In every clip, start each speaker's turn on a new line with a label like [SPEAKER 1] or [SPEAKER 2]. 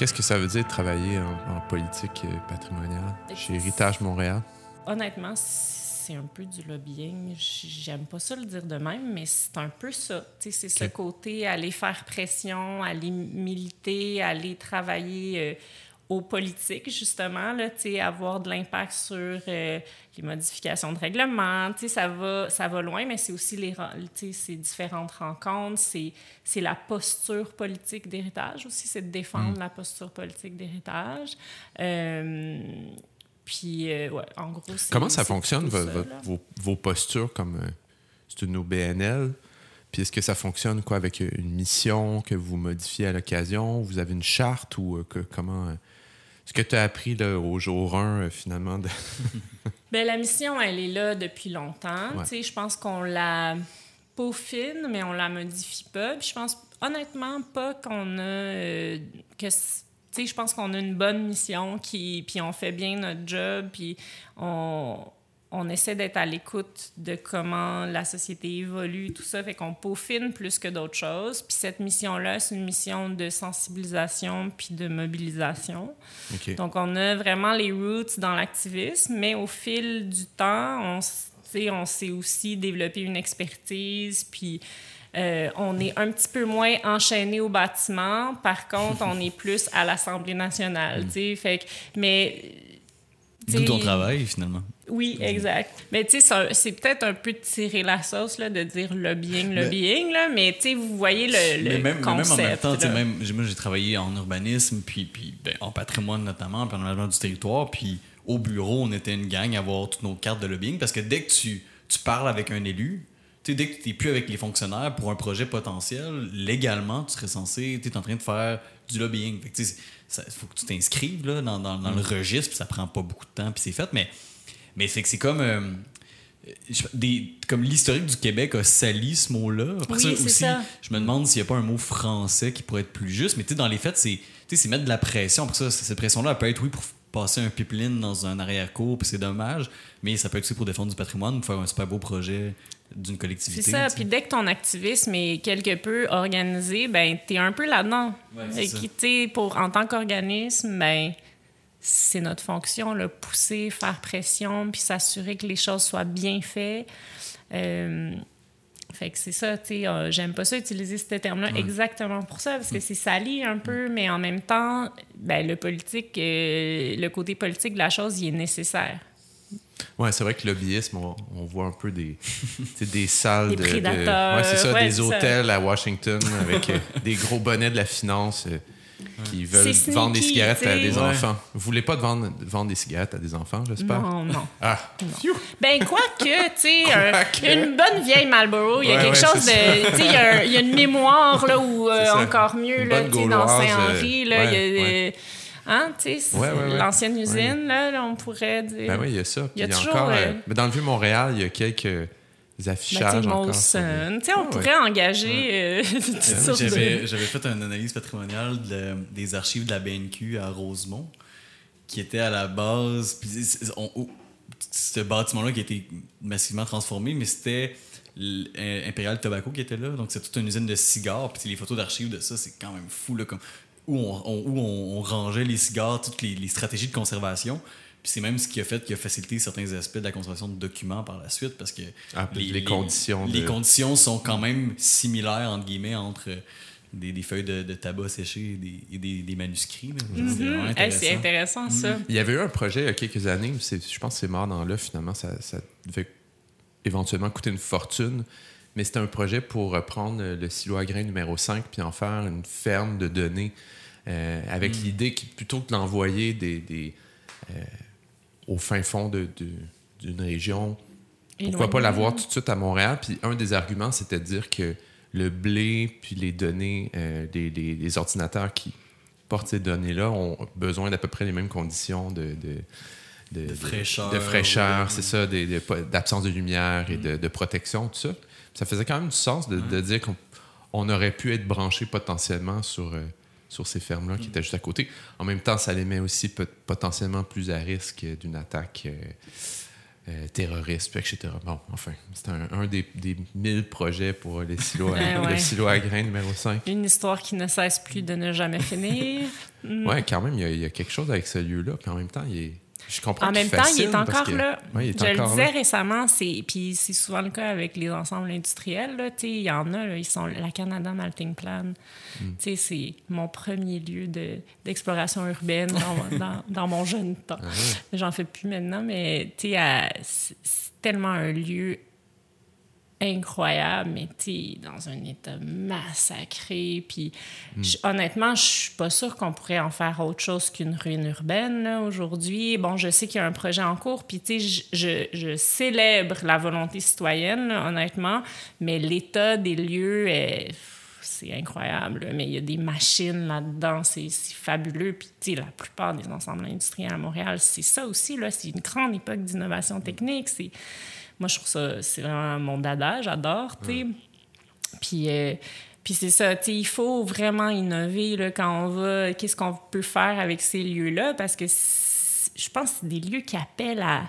[SPEAKER 1] Qu'est-ce que ça veut dire de travailler en, politique euh, patrimoniale chez Héritage Montréal?
[SPEAKER 2] Honnêtement, c'est un peu du lobbying. J'aime pas ça le dire de même, mais c'est un peu ça. C'est ce côté aller faire pression, aller militer, aller travailler. Aux politiques, justement, là, avoir de l'impact sur euh, les modifications de règlement. Ça va, ça va loin, mais c'est aussi les, ces différentes rencontres, c'est la posture politique d'héritage aussi, c'est de défendre mm. la posture politique d'héritage. Euh, puis, euh, ouais, en gros,
[SPEAKER 1] Comment ça fonctionne, vos, vos, postures comme c'est une OBNL? Puis est-ce que ça fonctionne quoi avec une mission que vous modifiez à l'occasion? Vous avez une charte ou que, comment ce que tu as appris là, au jour 1, euh, finalement? De...
[SPEAKER 2] Bien, la mission, elle est là depuis longtemps. Je pense qu'on la peaufine, mais on la modifie pas. Puis je pense honnêtement pas qu'on a... Euh, que je pense qu'on a une bonne mission, qui, puis on fait bien notre job, puis on, on essaie d'être à l'écoute de comment la société évolue, tout ça, fait qu'on peaufine plus que d'autres choses. Puis cette mission-là, c'est une mission de sensibilisation puis de mobilisation. Donc, on a vraiment les roots dans l'activisme, mais au fil du temps, on, on s'est aussi développé une expertise, puis euh, on est un petit peu moins enchaîné au bâtiment. Par contre, on est plus à l'Assemblée nationale, mm. Fait que, mais...
[SPEAKER 3] D'où ton travail, finalement.
[SPEAKER 2] Oui, exact. Mais tu sais, c'est peut-être un peu tirer la sauce, là, de dire lobbying, lobbying, là, mais tu sais, vous voyez le, le
[SPEAKER 3] même,
[SPEAKER 2] concept.
[SPEAKER 3] même en même temps, même, moi, j'ai travaillé en urbanisme, puis, puis ben, en patrimoine notamment, puis en aménagement du territoire, puis au bureau, on était une gang à avoir toutes nos cartes de lobbying, parce que dès que tu, tu parles avec un élu, tu sais, dès que tu n'es plus avec les fonctionnaires pour un projet potentiel, légalement, tu serais censé, tu es en train de faire du lobbying. Fait il faut que tu t'inscrives là, dans, dans, dans le mm. registre, puis ça prend pas beaucoup de temps, puis c'est fait, mais mais c'est que c'est comme. Euh, des, comme l'historique du Québec a sali ce mot-là.
[SPEAKER 2] Après ça aussi,
[SPEAKER 3] je me demande s'il n'y a pas un mot français qui pourrait être plus juste. Mais tu sais, dans les faits, c'est mettre de la pression. Pour ça, cette pression-là peut être, oui, pour passer un pipeline dans un arrière-cour, puis c'est dommage. Mais ça peut être aussi pour défendre du patrimoine, pour faire un super beau projet d'une collectivité.
[SPEAKER 2] C'est ça. Puis dès que ton activisme est quelque peu organisé, ben, tu es un peu là-dedans. Ouais, pour, en tant qu'organisme, ben c'est notre fonction, le pousser, faire pression, puis s'assurer que les choses soient bien faites. Euh, fait que c'est ça, tu sais, euh, j'aime pas ça utiliser ce terme-là exactement pour ça, parce que c'est sali un peu, mais en même temps, ben, le politique, euh, le côté politique de la chose, il est nécessaire.
[SPEAKER 1] Oui, c'est vrai que le lobbyisme, on, voit un peu des, des salles
[SPEAKER 2] des
[SPEAKER 1] de. Ouais, c'est ça, des hôtels à Washington avec des gros bonnets de la finance qui veulent vendre des cigarettes à des enfants. Vous voulez pas de vendre, vendre des cigarettes à des enfants, j'espère?
[SPEAKER 2] Non, non.
[SPEAKER 1] Ah.
[SPEAKER 2] Ben, quoi que, tu sais, une bonne vieille Marlboro, il y a quelque chose de. Tu sais, il y, a une mémoire, là, ou euh, encore mieux, là, tu sais, dans Saint-Henri, là, il y a des. Hein, tu sais, l'ancienne usine, là, on pourrait dire.
[SPEAKER 1] Ben oui, il y a ça. Il y a, toujours, encore, euh, euh, mais dans le Vieux-Montréal, il y a quelques affichages
[SPEAKER 2] encore. sais, on pourrait engager
[SPEAKER 3] euh, J'avais fait une analyse patrimoniale des archives de la BNQ à Rosemont, qui était à la base. Puis ce bâtiment-là qui a été massivement transformé, mais c'était Imperial Tobacco qui était là. Donc, c'est toute une usine de cigares. Puis les photos d'archives de ça, c'est quand même fou. Là, comme, où, on, où on, rangeait les cigares, toutes les, les stratégies de conservation. Puis c'est même ce qui a fait qui a facilité certains aspects de la conservation de documents par la suite parce que
[SPEAKER 1] ah, les, conditions
[SPEAKER 3] les, conditions sont quand même similaires entre guillemets entre des, des feuilles de, tabac séchées et des, des, manuscrits.
[SPEAKER 2] Mm-hmm. C'est intéressant. ça.
[SPEAKER 1] Il y avait eu un projet il y a quelques années, je pense que c'est mort dans l'œuf finalement, ça, ça, devait éventuellement coûter une fortune, mais c'était un projet pour reprendre le silo à grains numéro 5 puis en faire une ferme de données euh, avec mm. l'idée que plutôt que d'envoyer des, euh, au fin fond d'une région. Pourquoi pas l'avoir tout de suite à Montréal? Puis un des arguments, c'était de dire que le blé puis les données, euh, des, ordinateurs qui portent ces données-là ont besoin d'à peu près les mêmes conditions de,
[SPEAKER 3] de, fraîcheur.
[SPEAKER 1] De fraîcheur, c'est ça, d'absence de, lumière et mm. de, protection, tout ça. Ça faisait quand même du sens de, dire qu'on aurait pu être branché potentiellement sur, euh, sur ces fermes-là qui étaient juste à côté. En même temps, ça les met aussi potentiellement plus à risque d'une attaque euh, euh, terrorisme, etc. Bon, enfin, c'est un, des, des mille projets pour les silos,
[SPEAKER 2] Ben ouais.
[SPEAKER 1] le silo à grains numéro 5.
[SPEAKER 2] Une histoire qui ne cesse plus de ne jamais finir. Mm.
[SPEAKER 1] Ouais, quand même, il y, y a quelque chose avec ce lieu-là. Puis en même temps, il est. Je comprends
[SPEAKER 2] En même temps, il est encore
[SPEAKER 1] que-
[SPEAKER 2] là.
[SPEAKER 1] Ouais, il est
[SPEAKER 2] je le disais
[SPEAKER 1] là.
[SPEAKER 2] récemment, c'est puis c'est souvent le cas avec les ensembles industriels. là, Il y en a, là, ils sont la Canada Malting Plan.
[SPEAKER 1] Mm.
[SPEAKER 2] Tu sais, C'est mon premier lieu de- d'exploration urbaine dans, dans- dans mon jeune temps.
[SPEAKER 1] Ah
[SPEAKER 2] J'en fais plus maintenant, mais c'est tellement un lieu incroyable, mais tu sais, dans un état massacré. Puis je- honnêtement, je suis pas sûre qu'on pourrait en faire autre chose qu'une ruine urbaine aujourd'hui. Bon, je sais qu'il y a un projet en cours, puis tu sais, je, célèbre la volonté citoyenne, là, honnêtement, mais l'état des lieux est c'est incroyable. là. Mais il y a des machines là-dedans, c'est c'est fabuleux. Puis, tu sais, la plupart des ensembles industriels à Montréal, c'est ça aussi. là. C'est une grande époque d'innovation technique. C'est Moi, je trouve ça, c'est vraiment mon dada. J'adore, tu sais. Puis, euh, puis c'est ça, tu sais, il faut vraiment innover là, quand on va. Qu'est-ce qu'on peut faire avec ces lieux-là? Parce que je pense que c'est des lieux qui appellent à,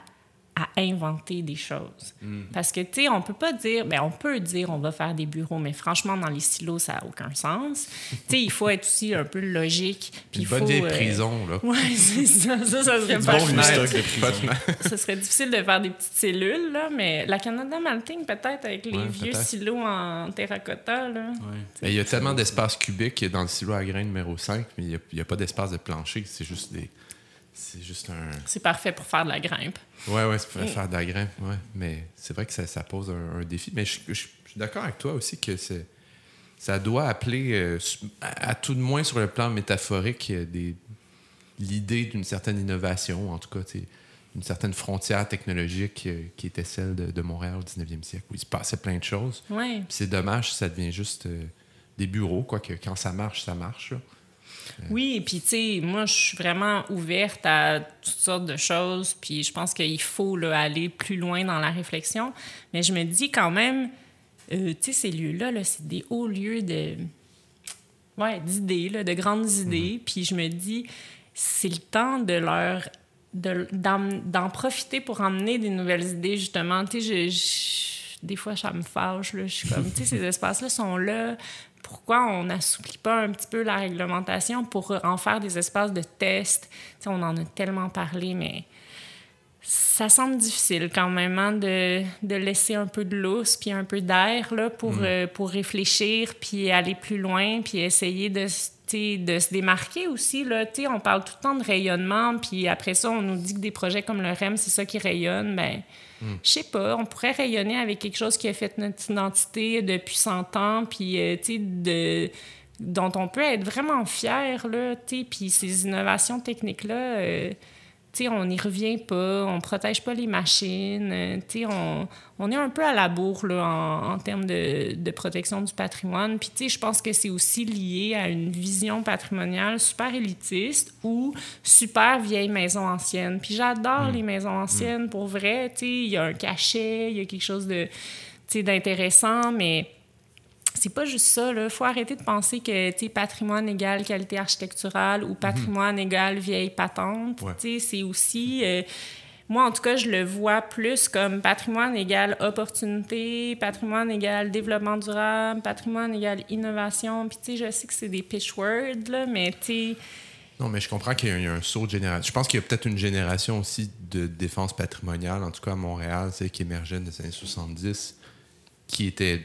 [SPEAKER 2] à inventer des choses. Parce que, tu sais, on peut pas dire, ben on peut dire on va faire des bureaux, mais franchement, dans les silos, ça n'a aucun sens. tu sais, il faut être aussi un peu logique. Puis
[SPEAKER 1] Une
[SPEAKER 2] il
[SPEAKER 1] bonne
[SPEAKER 2] faut,
[SPEAKER 1] vieille
[SPEAKER 2] euh,
[SPEAKER 1] prison, là.
[SPEAKER 2] Ouais, c'est ça. Ça, ça serait pas
[SPEAKER 3] bon de prison.
[SPEAKER 2] Ce serait difficile de faire des petites cellules, là, mais la Canada Malting, peut-être, avec les
[SPEAKER 1] Ouais,
[SPEAKER 2] vieux silos en terracotta, là.
[SPEAKER 3] Ouais.
[SPEAKER 1] Mais il y a tellement d'espace cubique dans le silo à grains numéro 5, mais il n'y a, a pas d'espace de plancher. C'est juste des. C'est juste un.
[SPEAKER 2] C'est parfait pour faire de la grimpe.
[SPEAKER 1] Ouais, ouais, c'est pour faire de la grimpe, ouais. Mais c'est vrai que ça, ça pose un, un défi. Mais je, je- je suis d'accord avec toi aussi que c'est. Ça doit appeler, euh, à, à tout de moins sur le plan métaphorique, euh, des- l'idée d'une certaine innovation, en tout cas, tu sais, une certaine frontière technologique euh, qui était celle de, de Montréal au 19e siècle, où il se passait plein de choses.
[SPEAKER 2] Ouais.
[SPEAKER 1] Puis c'est dommage si ça devient juste euh, des bureaux, quoi, que quand ça marche, ça marche. là.
[SPEAKER 2] Oui, et puis tu sais, moi, je suis vraiment ouverte à toutes sortes de choses, puis je pense qu'il faut là, aller plus loin dans la réflexion. Mais je me dis quand même, euh, tu sais, ces lieux-là, là, c'est des hauts lieux de. Ouais, d'idées, de grandes idées. Puis je me dis, c'est le temps de leur. de- d'en d'en profiter pour emmener des nouvelles idées, justement. Tu sais, je- je- des fois, ça me fâche, là. Je suis comme, tu sais, ces espaces-là sont là pourquoi on n'assouplit pas un petit peu la réglementation pour en faire des espaces de test? On en a tellement parlé, mais ça semble difficile quand même hein, de, de laisser un peu de lousse puis un peu d'air là, pour, euh, pour réfléchir puis aller plus loin puis essayer de, de se démarquer aussi. Là. On parle tout le temps de rayonnement puis après ça, on nous dit que des projets comme le REM, c'est ça qui rayonne. Ben, je sais pas, on pourrait rayonner avec quelque chose qui a fait notre identité depuis 100 ans, puis, euh, de dont on peut être vraiment fier, là, puis ces innovations techniques-là, euh, on n'y revient pas, on protège pas les machines, euh, on, on est un peu à la bourre, là, en, en termes de, de protection du patrimoine, puis, je pense que c'est aussi lié à une vision patrimoniale super élitiste ou super vieille maison ancienne, puis j'adore les maisons anciennes, pour vrai, il y a un cachet, il y a quelque chose de, d'intéressant, mais c'est pas juste ça. Il faut arrêter de penser que patrimoine égale qualité architecturale ou patrimoine égale vieille patente.
[SPEAKER 1] Ouais.
[SPEAKER 2] C'est aussi. euh, moi, en tout cas, je le vois plus comme patrimoine égale opportunité, patrimoine égale développement durable, patrimoine égale innovation. Puis, tu sais, je sais que c'est des pitch words, là, mais tu
[SPEAKER 1] Non, mais je comprends qu'il y a, il y a un saut de génération. Je pense qu'il y a peut-être une génération aussi de défense patrimoniale, en tout cas à Montréal, tu sais, qui émergeait des années 70, qui était,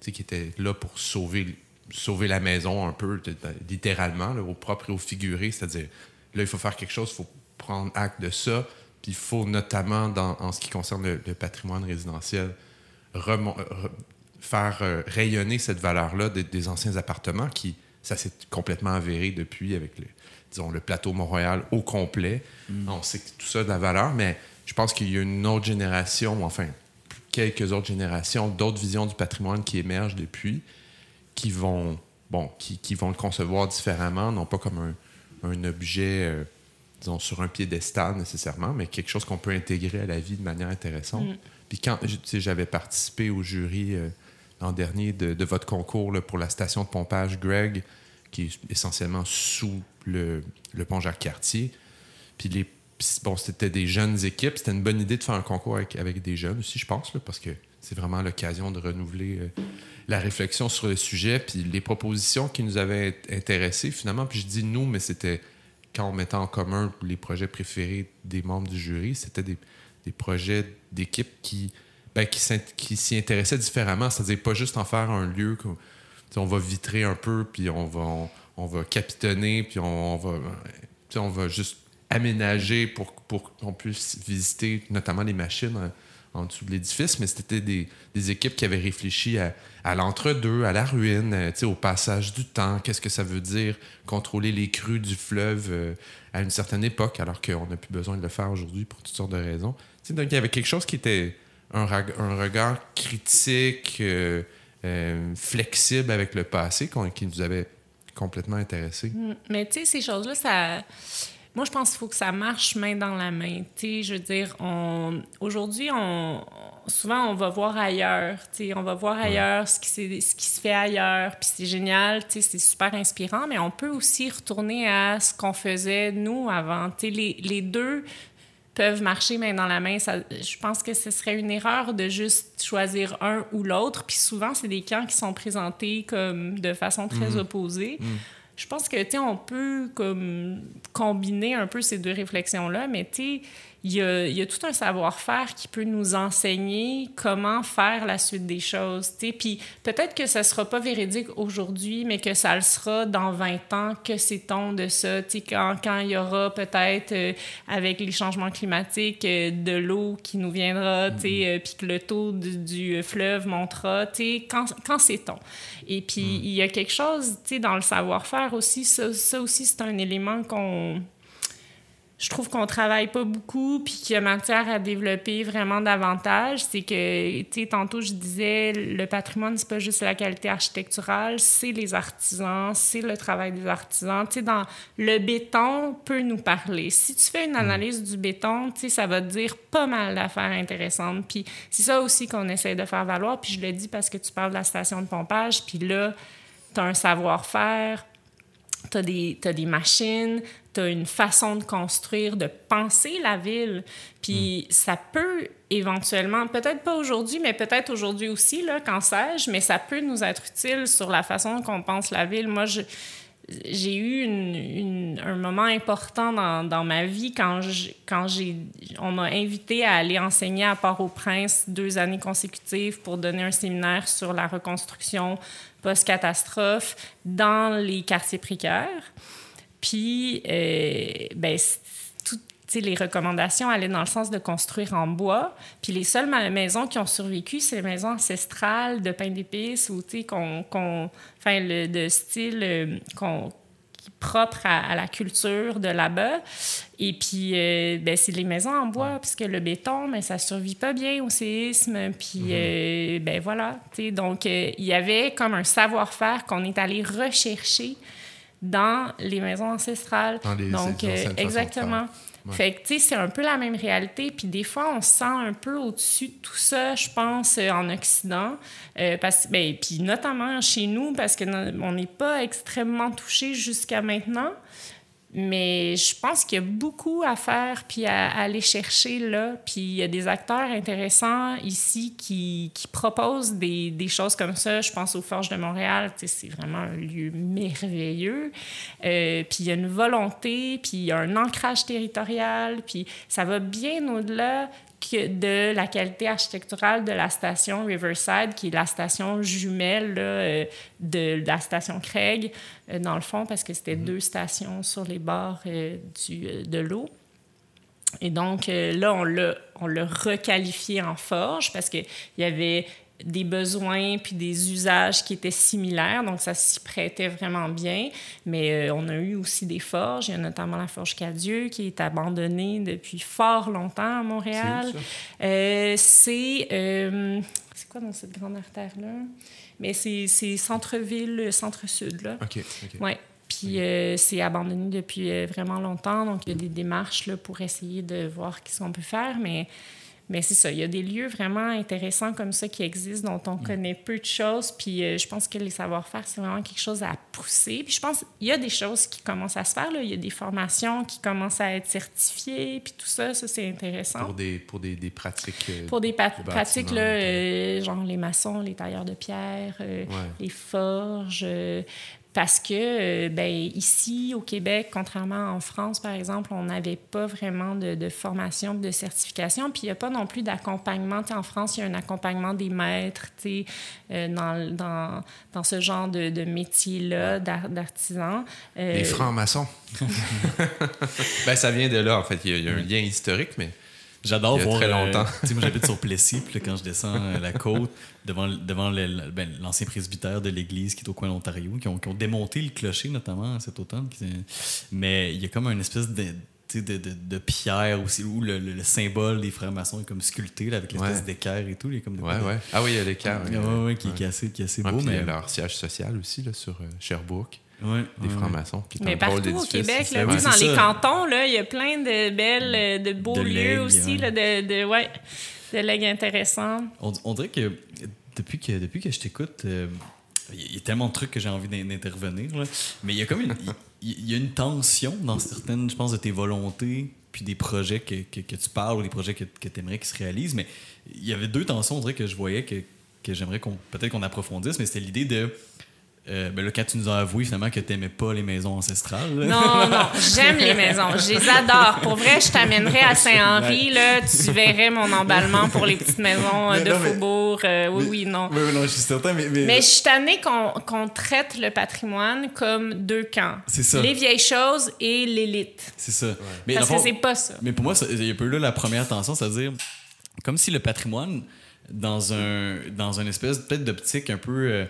[SPEAKER 1] qui était là pour sauver, sauver la maison un peu, t- littéralement, là, au propre et au figuré. C'est-à-dire, là, il faut faire quelque chose, il faut prendre acte de ça. Puis il faut notamment, dans, en ce qui concerne le, le patrimoine résidentiel, remon- re- faire euh, rayonner cette valeur-là des, des anciens appartements qui, ça s'est complètement avéré depuis avec le, disons, le plateau Montréal au complet. On sait que tout ça a de la valeur, mais je pense qu'il y a une autre génération, enfin, quelques autres générations, d'autres visions du patrimoine qui émergent depuis, qui vont, bon, qui, qui vont le concevoir différemment, non pas comme un, un objet, euh, disons, sur un piédestal nécessairement, mais quelque chose qu'on peut intégrer à la vie de manière intéressante. Puis quand j'avais participé au jury euh, l'an dernier de, de votre concours là, pour la station de pompage Greg, qui est essentiellement sous le, le pont Jacques-Cartier, puis les bon, c'était des jeunes équipes. C'était une bonne idée de faire un concours avec, des jeunes aussi, je pense, parce que c'est vraiment l'occasion de renouveler euh, la réflexion sur le sujet, puis les propositions qui nous avaient intéressés finalement. Puis je dis nous, mais c'était quand on mettait en commun les projets préférés des membres du jury, c'était des, projets d'équipe qui, ben, qui, s'y intéressaient différemment, c'est-à-dire pas juste en faire un lieu que on va vitrer un peu, puis on va, on, va capitonner, puis on va juste aménager pour, qu'on puisse visiter notamment les machines euh, en dessous de l'édifice, mais c'était des, équipes qui avaient réfléchi à, l'entre-deux, à la ruine, euh, au passage du temps, qu'est-ce que ça veut dire contrôler les crues du fleuve euh, à une certaine époque, alors qu'on n'a plus besoin de le faire aujourd'hui pour toutes sortes de raisons. donc il y avait quelque chose qui était un, un regard critique, flexible avec le passé, qui nous avait complètement intéressés.
[SPEAKER 2] Mm. Mais tu sais, ces choses-là, ça moi, je pense qu'il faut que ça marche main dans la main. je veux dire, on... aujourd'hui, on... souvent, on va voir ailleurs. on va voir ailleurs ce qui, ce qui se fait ailleurs. Puis c'est génial, c'est super inspirant, mais on peut aussi retourner à ce qu'on faisait, nous, avant. Les, les deux peuvent marcher main dans la main. Ça, je pense que ce serait une erreur de juste choisir un ou l'autre. Puis souvent, c'est des camps qui sont présentés comme de façon très mhm. opposée. Mhm je pense que, tu on peut comme combiner un peu ces deux réflexions-là, mais tu il y a, y a, tout un savoir-faire qui peut nous enseigner comment faire la suite des choses. Puis peut-être que ça ne sera pas véridique aujourd'hui, mais que ça le sera dans 20 ans. Que sait-on de ça? Quand, quand il y aura peut-être, euh, avec les changements climatiques, euh, de l'eau qui nous viendra, mm-hmm. euh, puis que le taux du, du fleuve montera, quand, quand sait-on? Et puis mm. il y a quelque chose dans le savoir-faire aussi. Ça, ça aussi, c'est un élément qu'on je trouve qu'on travaille pas beaucoup puis qu'il y a matière à développer vraiment davantage. C'est que, tu sais, tantôt je disais, le patrimoine, c'est pas juste la qualité architecturale, c'est les artisans, c'est le travail des artisans. Tu sais, dans le béton peut nous parler. Si tu fais une mm. analyse du béton, tu sais, ça va te dire pas mal d'affaires intéressantes. Puis c'est ça aussi qu'on essaie de faire valoir. Puis je le dis parce que tu parles de la station de pompage, puis là, tu as un savoir-faire, tu as, as, des machines, une façon de construire, de penser la ville. Puis mm. ça peut éventuellement, peut-être pas aujourd'hui, mais peut-être aujourd'hui aussi, là, quand sais-je, mais ça peut nous être utile sur la façon qu'on pense la ville. Moi, je, j'ai eu un moment important dans, ma vie quand, on m'a invité à aller enseigner à Port-au-Prince deux années consécutives pour donner un séminaire sur la reconstruction post-catastrophe dans les quartiers précaires. Puis, euh, ben, les recommandations allaient dans le sens de construire en bois. Puis les seules maisons qui ont survécu, c'est les maisons ancestrales de pain d'épices ou, qu'on, le, de style euh, qu'on, propre à, la culture de là-bas. Et puis, euh, ben, c'est les maisons en bois, puisque le béton, mais ça survit pas bien au séisme. Puis, mm-hmm. ben voilà. Donc, il y avait comme un savoir-faire qu'on est allé rechercher dans les maisons ancestrales. Donc, euh, exactement. Fait que, tu sais, c'est un peu la même réalité. Puis des fois, on se sent un peu au-dessus de tout ça, je pense, euh, en Occident. Euh, parce, ben, puis notamment chez nous, parce qu'on n'est pas extrêmement touché jusqu'à maintenant. Mais je pense qu'il y a beaucoup à faire puis à, aller chercher là. Puis il y a des acteurs intéressants ici qui, qui proposent des, des, choses comme ça. Je pense aux Forges de Montréal. C'est vraiment un lieu merveilleux. Euh, puis il y a une volonté, puis il y a un ancrage territorial. Puis ça va bien au-delà de la qualité architecturale de la station Riverside, qui est la station jumelle euh, de la station Craig, euh, dans le fond, parce que c'était mhm. deux stations sur les bords euh, du, de l'eau. Et donc, là, on l'a requalifié en forge parce qu'il y avait des besoins puis des usages qui étaient similaires, donc ça s'y prêtait vraiment bien. Mais euh, on a eu aussi des forges, il y a notamment la forge Cadieux qui est abandonnée depuis fort longtemps à Montréal. C'est euh, c'est quoi dans cette grande artère-là? Mais c'est centre-ville, centre-sud, là.
[SPEAKER 1] OK.
[SPEAKER 2] Ouais. Puis euh, c'est abandonné depuis vraiment longtemps, donc il y a des démarches là, pour essayer de voir ce qu'on peut faire, mais mais c'est ça, il y a des lieux vraiment intéressants comme ça qui existent, dont on
[SPEAKER 3] Mm.
[SPEAKER 2] connaît peu de choses. Puis euh, je pense que les savoir-faire, c'est vraiment quelque chose à pousser. Puis je pense qu'il y a des choses qui commencent à se faire. Là. Il y a des formations qui commencent à être certifiées. Puis tout ça, ça, c'est intéressant.
[SPEAKER 1] Pour des, pour des, des pratiques. euh,
[SPEAKER 2] Pour des pratiques, là, euh, genre les maçons, les tailleurs de pierre,
[SPEAKER 1] Ouais.
[SPEAKER 2] les forges. Parce que, euh, ben, ici, au Québec, contrairement en France, par exemple, on n'avait pas vraiment de, de formation, de certification. Puis il n'y a pas non plus d'accompagnement. En France, il y a un accompagnement des maîtres tu euh, dans, dans, dans ce genre de, de métier-là, d'ar- d'artisans. Euh,
[SPEAKER 1] Les francs-maçons. ben, ça vient de là, en fait. Il y a, il y a un lien historique, mais
[SPEAKER 3] J'adore voir.
[SPEAKER 1] très
[SPEAKER 3] euh,
[SPEAKER 1] longtemps.
[SPEAKER 3] tu sais, moi, j'habite sur Plessis, puis là, quand je descends euh, la côte, devant, devant ben, l'ancien presbytère de l'église qui est au coin de l'Ontario, qui ont, qui ont démonté le clocher, notamment, cet automne. qui- mais il y a comme une espèce de. De, de, de pierre aussi, où le, le- le symbole des frères maçons est comme sculpté là, avec l'espèce
[SPEAKER 1] Ouais.
[SPEAKER 3] d'équerre et tout. Il y a comme des-
[SPEAKER 1] ouais, ouais. Ah oui, il y a
[SPEAKER 3] ouais, ouais, qui, qui est assez, qui est assez beau.
[SPEAKER 1] puis il y
[SPEAKER 3] mais
[SPEAKER 1] a leur siège social aussi, là, sur euh, Sherbrooke,
[SPEAKER 3] ouais,
[SPEAKER 1] des
[SPEAKER 3] ouais,
[SPEAKER 1] francs-maçons. qui est
[SPEAKER 2] Mais partout au. Québec, là, dans les cantons, là, il y a plein de belles, euh, de beaux
[SPEAKER 3] De
[SPEAKER 2] lieux
[SPEAKER 3] legs,
[SPEAKER 2] aussi,
[SPEAKER 3] ouais.
[SPEAKER 2] là, de, de, ouais, de legs intéressants.
[SPEAKER 3] On, on dirait que depuis que, depuis que je t'écoute, euh, il y, a- il y a tellement de trucs que j'ai envie d'in- d'intervenir. là. Mais il y a comme une, il, y a une tension dans certaines, je pense, de tes volontés, puis des projets que, que, que tu parles ou des projets que, que tu aimerais qu'ils se réalisent. Mais il y avait deux tensions, on dirait, que je voyais que, que j'aimerais qu'on peut-être qu'on approfondisse. Mais c'était l'idée de. Euh, ben là, quand tu nous as avoué finalement que tu n'aimais pas les maisons ancestrales. là.
[SPEAKER 2] Non, non, j'aime les maisons. Je les adore. Pour vrai, je t'amènerais à Saint-Henri, là, tu verrais mon emballement pour les petites maisons euh,
[SPEAKER 3] Mais
[SPEAKER 2] de
[SPEAKER 3] non, mais-
[SPEAKER 2] faubourg. Euh, oui, oui, non.
[SPEAKER 3] Oui, oui, non, je suis certain, mais. mais-
[SPEAKER 2] Mais je suis tannée qu'on qu'on traite le patrimoine comme deux camps.
[SPEAKER 3] C'est ça.
[SPEAKER 2] Les vieilles choses et l'élite.
[SPEAKER 3] C'est ça. Mais
[SPEAKER 2] Parce que c'est pas ça.
[SPEAKER 3] Mais pour moi, il y a un peu là la première tension, c'est-à-dire comme si le patrimoine, dans un dans une espèce peut-être d'optique un peu euh,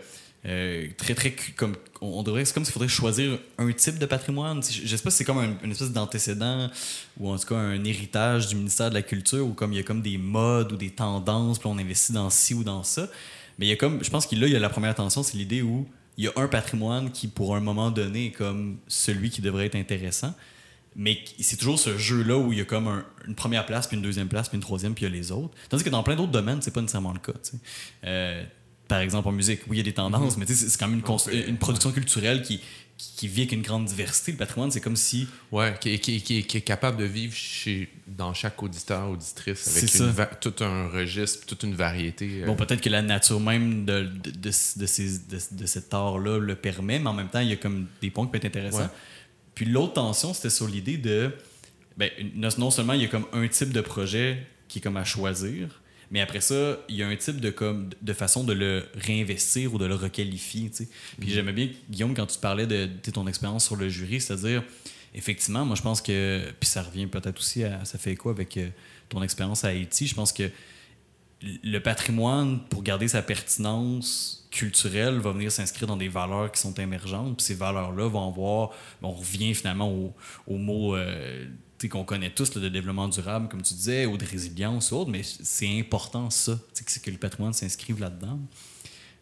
[SPEAKER 3] euh, très très comme on, devrait c'est comme s'il faudrait choisir un type de patrimoine. Je, sais pas si c'est comme un- une espèce d'antécédent ou en tout cas un héritage du ministère de la culture ou comme il y a comme des modes ou des tendances puis on investit dans ci ou dans ça. Mais il y a comme je pense qu'il là il y a la première tension, c'est l'idée où il y a un patrimoine qui pour un moment donné est comme celui qui devrait être intéressant. Mais c'est toujours ce jeu-là où il y a comme un- une première place, puis une deuxième place, puis une troisième, puis il y a les autres. Tandis que dans plein d'autres domaines, c'est pas nécessairement le cas. Par exemple, en musique, oui, il y a des tendances, mais tu sais, c'est quand même une, production culturelle qui, qui, qui vit avec une grande diversité. Le patrimoine, c'est comme si.
[SPEAKER 1] Ouais, qui, est- qui, qui est- capable de vivre chez, dans chaque auditeur, auditrice, avec
[SPEAKER 3] C'est
[SPEAKER 1] une tout un registre, toute une variété. euh,
[SPEAKER 3] Bon, peut-être que la nature même de, de, de, de ces- de- cet art-là le permet, mais en même temps, il y a comme des points qui peuvent être intéressants.
[SPEAKER 1] Ouais.
[SPEAKER 3] Puis l'autre tension, c'était sur l'idée de. Ben, non seulement il y a comme un type de projet qui est comme à choisir, mais après ça, il y a un type de, comme, de façon de le réinvestir ou de le requalifier. tu sais. Puis j'aimais bien, Guillaume, quand tu parlais de, de ton expérience sur le jury, c'est-à-dire, effectivement, moi je pense que. Puis ça revient peut-être aussi à. Ça fait écho avec euh, ton expérience à Haïti. Je pense que le patrimoine, pour garder sa pertinence culturelle, va venir s'inscrire dans des valeurs qui sont émergentes. Puis ces valeurs-là vont avoir. On revient finalement au, au mot euh, qu'on connaît tous, là, de développement durable, comme tu disais, ou de résilience ou autre, mais c'est important ça, tu sais, que, c'est que le patrimoine s'inscrive là-dedans.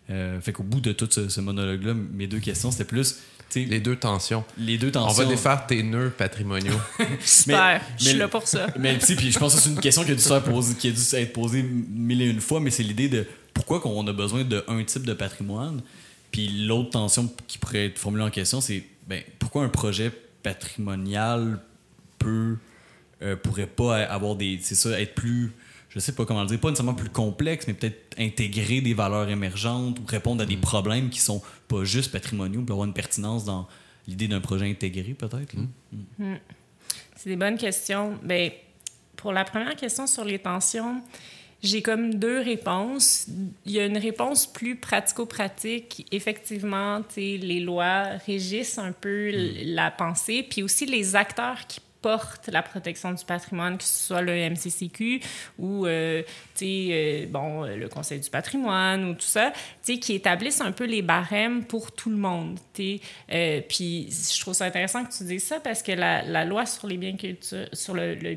[SPEAKER 3] Euh, fait qu'au bout de tout ce, ce monologue-là, mes deux questions, c'était plus
[SPEAKER 1] les deux tensions.
[SPEAKER 3] les deux
[SPEAKER 1] On
[SPEAKER 3] tensions.
[SPEAKER 1] va défaire tes nœuds patrimoniaux.
[SPEAKER 2] Super. je suis
[SPEAKER 3] mais-
[SPEAKER 2] là pour ça.
[SPEAKER 3] Mais tu sais, puis je pense que c'est une question qui a dû, se poser, qui a dû être posée mille et une fois, mais c'est l'idée de pourquoi qu'on a besoin d'un type de patrimoine. Puis l'autre tension qui pourrait être formulée en question, c'est ben, pourquoi un projet patrimonial peut euh, pourrait pas avoir des. C'est ça, être plus. Je sais pas comment le dire, pas nécessairement plus complexe, mais peut-être intégrer des valeurs émergentes ou répondre à des problèmes qui sont pas juste patrimoniaux, pour avoir une pertinence dans l'idée d'un projet intégré, peut-être. là.
[SPEAKER 2] C'est des bonnes questions. Ben, pour la première question sur les tensions, j'ai comme deux réponses. Il y a une réponse plus pratico-pratique. Effectivement, les lois régissent un peu la pensée, puis aussi les acteurs qui la protection du patrimoine, que ce soit le MCCQ ou euh, euh, bon, le Conseil du patrimoine ou tout ça. Qui établissent un peu les barèmes pour tout le monde. Euh, puis je trouve ça intéressant que tu dises ça parce que la, la loi sur les biens culturels, sur le, le,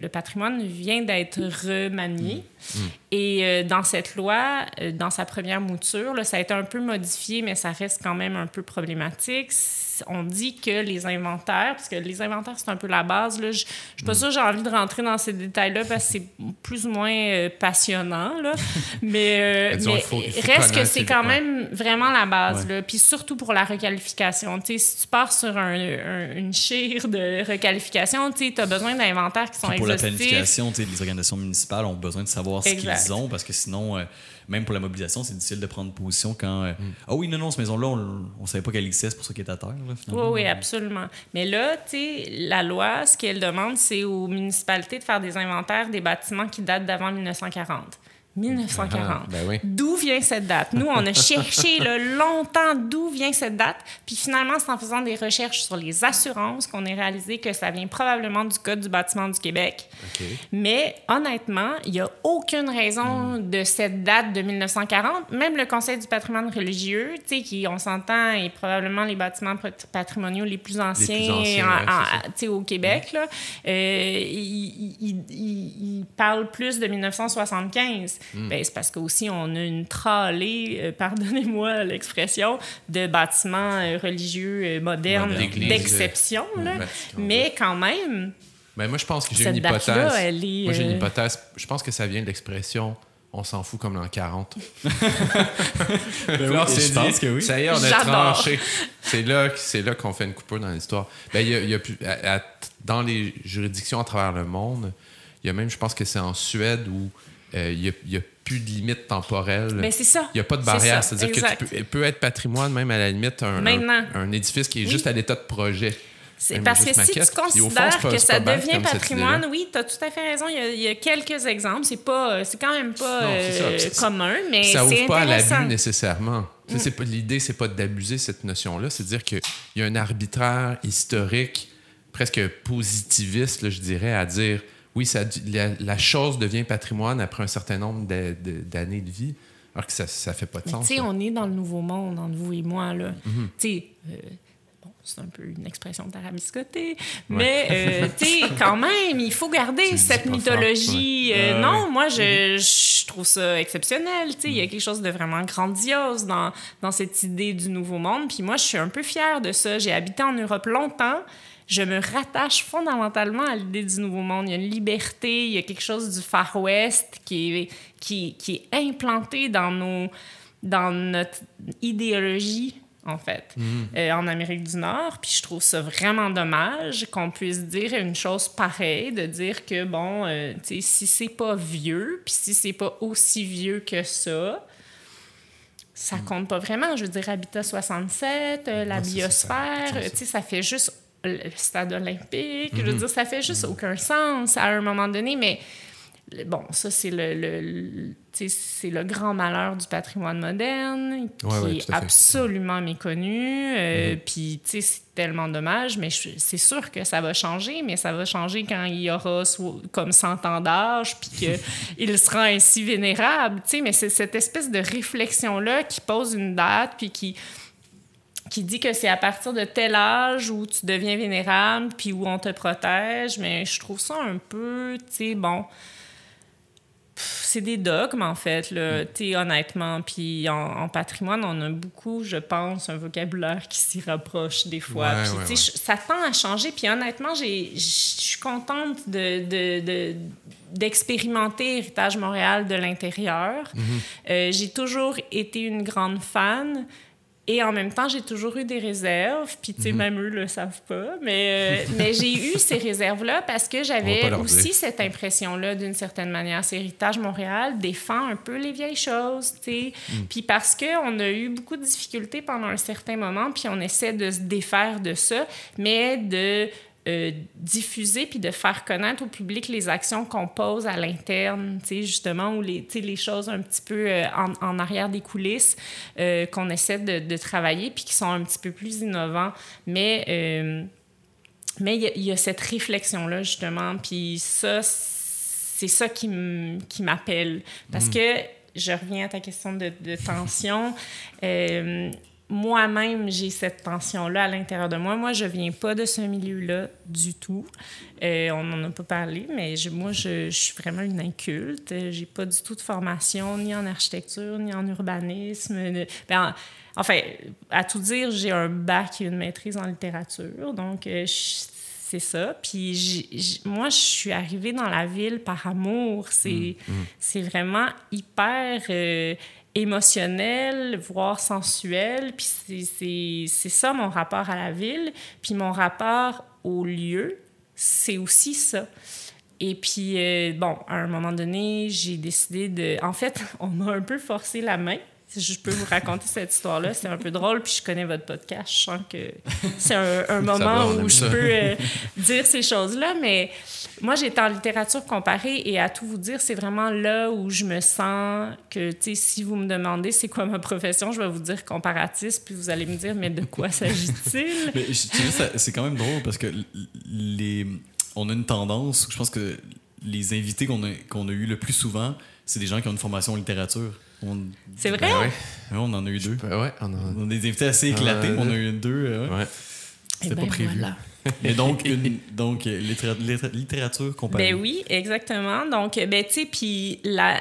[SPEAKER 2] le, patrimoine vient d'être remaniée. Mm. Mm. Et euh, dans cette loi, euh, dans sa première mouture, là, ça a été un peu modifié, mais ça reste quand même un peu problématique on dit que les inventaires, parce que les inventaires, c'est un peu la base, là, je ne suis pas mm. sûre j'ai envie de rentrer dans ces détails-là parce que c'est plus ou moins euh, passionnant, là. mais, euh, reste que c'est quand même vraiment la base. Là. Puis surtout pour la requalification. si tu pars sur une chire de requalification, tu as besoin d'inventaires qui sont
[SPEAKER 3] pour exhaustifs. Pour la planification, les organisations municipales ont besoin de savoir ce qu'ils ont parce que sinon... Euh, même pour la mobilisation, c'est difficile de prendre position quand. Euh, mm. Ah oui, non, non, cette maison-là, on ne savait pas qu'elle existait, c'est pour ça qu'elle est à terre.
[SPEAKER 2] oui, oui, absolument. Mais là, tu sais, la loi, ce qu'elle demande, c'est aux municipalités de faire des inventaires des bâtiments qui datent d'avant 1940. 1940. Ah, ben d'où vient cette date? Nous, on a cherché longtemps d'où vient cette date. Puis finalement, c'est en faisant des recherches sur les assurances qu'on a réalisé que ça vient probablement du Code du bâtiment du Québec. Mais honnêtement, il n'y a aucune raison hmm. de cette date de 1940. Même le Conseil du patrimoine religieux, qui, on s'entend, est probablement les bâtiments patrimoniaux les plus anciens, au Québec, là, euh, il parle plus de 1975. Ben, c'est parce qu'aussi, on a une tralée, euh, pardonnez-moi l'expression, de bâtiments euh, religieux euh, modernes d'exception. mais quand même.
[SPEAKER 1] Ben, moi, je pense que j'ai une hypothèse. moi, j'ai une hypothèse. Je pense que ça vient de l'expression on s'en fout comme l'an 40.
[SPEAKER 3] ben c'est pense que oui.
[SPEAKER 1] Ça y est, on a tranché. C'est là, là qu'on fait une coupure dans l'histoire. Ben, y a, y a dans les juridictions à travers le monde, il y a même, je pense que c'est en Suède où il euh, n'y a, plus de limite temporelle.
[SPEAKER 2] Mais c'est ça.
[SPEAKER 1] Il n'y a pas de barrière. C'est-à-dire que tu peut être patrimoine, même à la limite, un, un, édifice qui est juste à l'état de projet.
[SPEAKER 2] C'est parce que si tu considères que ça devient patrimoine, oui, tu as tout à fait raison. Il y a, quelques exemples. C'est pas, c'est quand même pas euh, commun, mais
[SPEAKER 1] ça
[SPEAKER 2] ouvre
[SPEAKER 1] pas à l'abus nécessairement. Mm. L'idée, c'est pas d'abuser cette notion-là. C'est de dire qu'il y a un arbitraire historique, presque positiviste, je dirais, à dire oui, ça, la, chose devient patrimoine après un certain nombre d'années de, vie, alors que ça ne fait pas de sens.
[SPEAKER 2] Tu sais, on est dans le nouveau monde, entre vous et moi. là. Mhm. Tu sais, euh, bon, c'est un peu une expression tarabiscotée, mais euh, tu sais, quand même, il faut garder cette mythologie. Euh, non, moi, je, mhm. je, trouve ça exceptionnel. Tu sais, il y a mhm. quelque chose de vraiment grandiose dans, dans cette idée du nouveau monde. Puis moi, je suis un peu fière de ça. J'ai habité en Europe longtemps je me rattache fondamentalement à l'idée du nouveau monde. Il y a une liberté, il y a quelque chose du Far West qui est, qui, qui est implanté dans, nos, dans notre idéologie en fait, mm. euh, en Amérique du Nord. Puis je trouve ça vraiment dommage qu'on puisse dire une chose pareille, de dire que, bon, euh, sais, si c'est pas vieux, puis si c'est pas aussi vieux que ça, ça mm. compte pas vraiment. Je veux dire, Habitat 67, euh, la biosphère, tu sais, ça fait juste le stade olympique. Je veux mhm. dire, ça fait juste aucun sens à un moment donné, mais bon, ça, c'est le, le c'est le grand malheur du patrimoine moderne qui est absolument méconnu. Euh, mhm. Puis, tu sais, c'est tellement dommage, mais c'est sûr que ça va changer, mais ça va changer quand il y aura comme 100 ans d'âge, puis qu'il sera ainsi vénérable. Tu sais, mais c'est cette espèce de réflexion-là qui pose une date, puis qui qui dit que c'est à partir de tel âge où tu deviens vénérable puis où on te protège, mais je trouve ça un peu, tu sais, bon, c'est des dogmes en fait, là, mm. honnêtement. Puis en, patrimoine, on a beaucoup, je pense, un vocabulaire qui s'y rapproche des fois. puis tu sais, ça tend à changer. Puis honnêtement, je suis contente de, d'expérimenter Héritage Montréal de l'intérieur. Mm-hmm. Euh, j'ai toujours été une grande fan. Et en même temps, j'ai toujours eu des réserves, puis tu sais, mhm. même eux le savent pas, mais, euh, mais j'ai eu ces réserves-là parce que j'avais aussi cette impression-là, d'une certaine manière. C'est Héritage Montréal défend un peu les vieilles choses, tu sais. Mhm. Puis parce qu'on a eu beaucoup de difficultés pendant un certain moment, puis on essaie de se défaire de ça, mais de euh, diffuser puis de faire connaître au public les actions qu'on pose à l'interne, tu sais, justement, ou les, les choses un petit peu euh, en, en, arrière des coulisses euh, qu'on essaie de, de, travailler puis qui sont un petit peu plus innovants. Mais mais il y, a cette réflexion-là, justement, puis ça, c'est ça qui m'appelle. Parce mm. que je reviens à ta question de, de tension. Moi-même, j'ai cette tension-là à l'intérieur de moi. Moi, je viens pas de ce milieu-là du tout. Euh, on n'en a pas parlé, mais je, moi, je, je, suis vraiment une inculte. J'ai pas du tout de formation ni en architecture, ni en urbanisme. Ben, enfin, à tout dire, j'ai un bac et une maîtrise en littérature. Donc, euh, c'est ça. Puis moi, je suis arrivée dans la ville par amour. C'est mmh, mmh. vraiment hyper... Euh, émotionnel, voire sensuel. Puis c'est ça mon rapport à la ville. Puis mon rapport au lieu, c'est aussi ça. Et puis, euh, bon, à un moment donné, j'ai décidé de... En fait, on m'a un peu forcé la main je peux vous raconter cette histoire-là, c'est un peu drôle, puis je connais votre podcast, je sens que c'est un, moment où je peux euh, dire ces choses-là, mais moi, j'étais en littérature comparée et à tout vous dire, c'est vraiment là où je me sens que, tu sais, si vous me demandez c'est quoi ma profession, je vais vous dire comparatiste, puis vous allez me dire, mais de quoi s'agit-il?
[SPEAKER 3] c'est quand même drôle parce que les, on a une tendance, je pense que les invités qu'on a, qu'on a eu le plus souvent, c'est des gens qui ont une formation en littérature.
[SPEAKER 2] C'est vrai?
[SPEAKER 3] Ben on en a eu deux.
[SPEAKER 1] ouais, on, a...
[SPEAKER 3] des invités assez éclatés. on a eu deux. Euh, C'était eh pas ben, prévu. Et donc, une, donc littérature comparée.
[SPEAKER 2] Ben oui, exactement. Donc, ben, tu sais, puis la,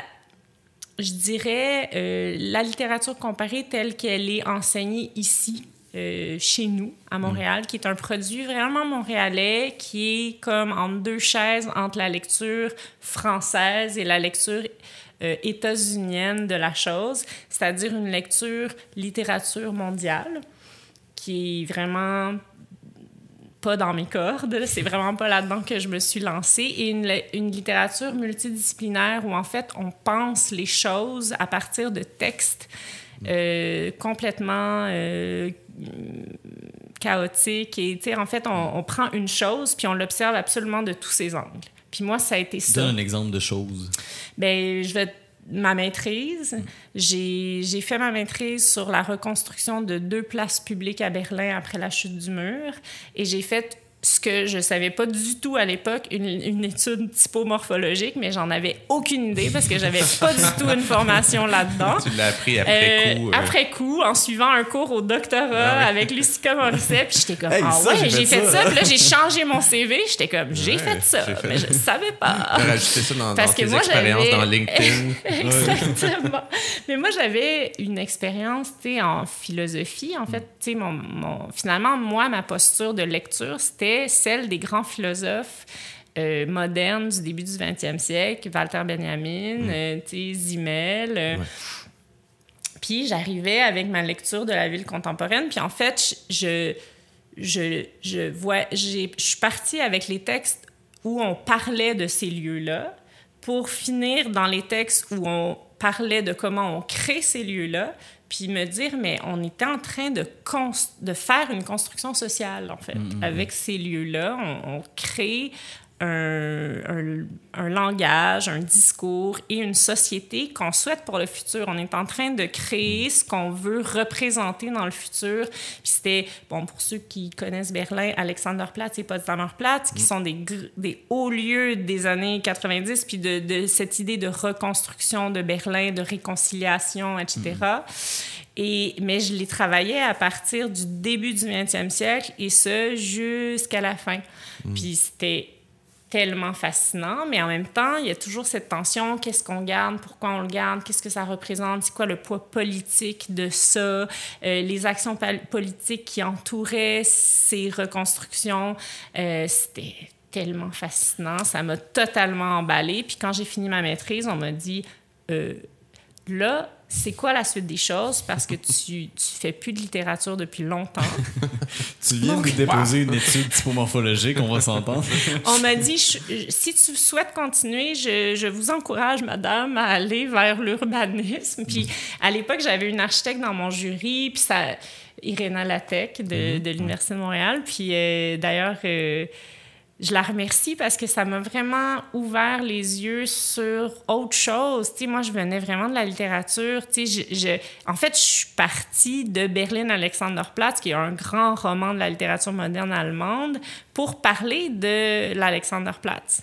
[SPEAKER 2] je dirais, euh, la littérature comparée telle qu'elle est enseignée ici, euh, chez nous, à Montréal, qui est un produit vraiment montréalais, qui est comme entre deux chaises entre la lecture française et la lecture euh, états-unienne de la chose, c'est-à-dire une lecture littérature mondiale, qui est vraiment pas dans mes cordes. C'est vraiment pas là-dedans que je me suis lancée. Et une, littérature multidisciplinaire où, en fait, on pense les choses à partir de textes euh, complètement euh, chaotiques. Et, en fait, on, on, prend une chose, puis on l'observe absolument de tous ses angles. Puis moi, ça a été ça.
[SPEAKER 3] Donne un exemple de choses.
[SPEAKER 2] Ben, je vais ma maîtrise. Mm. J'ai fait ma maîtrise sur la reconstruction de deux places publiques à Berlin après la chute du mur. Et j'ai fait ce que je savais pas du tout à l'époque, une, une, étude typomorphologique, mais j'en avais aucune idée parce que j'avais pas du tout une formation là-dedans.
[SPEAKER 1] Tu l'as appris après
[SPEAKER 2] euh, coup. Euh... Après coup, en suivant un cours au doctorat ah avec Lucica Morisset, puis j'étais comme, ah ouais, j'ai fait ça. Puis là, j'ai changé mon CV, j'étais comme, j'ai fait ça, mais je savais pas.
[SPEAKER 1] Tu rajouté ça dans, parce dans tes expériences dans LinkedIn.
[SPEAKER 2] Exactement. mais moi, j'avais une expérience, tu sais, en philosophie. En fait, tu sais, mon, mon, finalement, moi, ma posture de lecture, c'était celle des grands philosophes euh, modernes du début du 20e siècle, Walter Benjamin, mm. euh, Zimmel. Euh. Puis j'arrivais avec ma lecture de la ville contemporaine, puis en fait, je, je, je, vois, je suis partie avec les textes où on parlait de ces lieux-là, pour finir dans les textes où on parlait de comment on crée ces lieux-là, puis me dire, mais on était en train de, de faire une construction sociale, en fait. Mm-hmm. Avec ces lieux-là, on, crée un, un, langage, un discours et une société qu'on souhaite pour le futur. On est en train de créer ce qu'on veut représenter dans le futur. Puis c'était, bon, pour ceux qui connaissent Berlin, Alexanderplatz et Potsdamerplatz, qui mm. sont des, des hauts lieux des années 90, puis de, de, cette idée de reconstruction de Berlin, de réconciliation, etc. Mm. Et, mais je l'ai travaillé à partir du début du 20e siècle et ce jusqu'à la fin. Mm. Puis c'était tellement fascinant, mais en même temps, il y a toujours cette tension, qu'est-ce qu'on garde, pourquoi on le garde, qu'est-ce que ça représente, c'est quoi le poids politique de ça, euh, les actions politiques qui entouraient ces reconstructions, euh, c'était tellement fascinant, ça m'a totalement emballé. Puis quand j'ai fini ma maîtrise, on m'a dit, euh, là, c'est quoi la suite des choses? Parce que tu, tu fais plus de littérature depuis longtemps.
[SPEAKER 3] tu viens de déposer une étude typomorphologique, on va s'entendre.
[SPEAKER 2] on m'a dit si tu souhaites continuer, je, je, vous encourage, madame, à aller vers l'urbanisme. Puis à l'époque, j'avais une architecte dans mon jury, puis ça, Irena Latec de, mm-hmm. de l'Université de Montréal. Puis euh, d'ailleurs, euh, je la remercie parce que ça m'a vraiment ouvert les yeux sur autre chose. Tu sais, moi, je venais vraiment de la littérature. Tu sais, je, en fait, je suis partie de Berlin Alexanderplatz, qui est un grand roman de la littérature moderne allemande, pour parler de l'Alexanderplatz.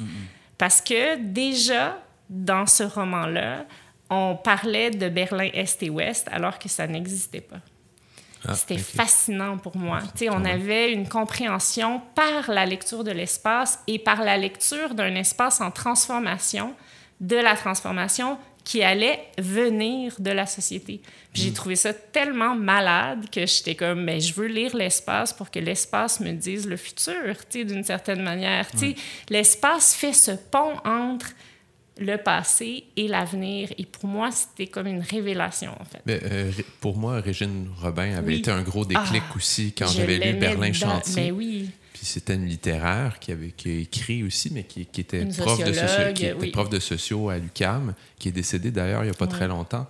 [SPEAKER 2] Parce que déjà, dans ce roman-là, on parlait de Berlin Est et Ouest alors que ça n'existait pas. Ah, C'était fascinant pour moi. sais, on avait une compréhension par la lecture de l'espace et par la lecture d'un espace en transformation, de la transformation qui allait venir de la société. J'ai mm. trouvé ça tellement malade que j'étais comme, mais je veux lire l'espace pour que l'espace me dise le futur, d'une certaine manière. L'espace fait ce pont entre le passé et l'avenir. Et pour moi, c'était comme une révélation, en fait.
[SPEAKER 1] Mais, euh, pour moi, Régine Robin avait été un gros déclic ah, aussi quand j'avais lu Berlin Chantier.
[SPEAKER 2] Mais oui.
[SPEAKER 1] Puis c'était une littéraire qui avait qui a écrit aussi, mais qui, qui était, prof de, socio, qui était prof de sociaux à l'UCAM, qui est décédée d'ailleurs il n'y a pas très longtemps.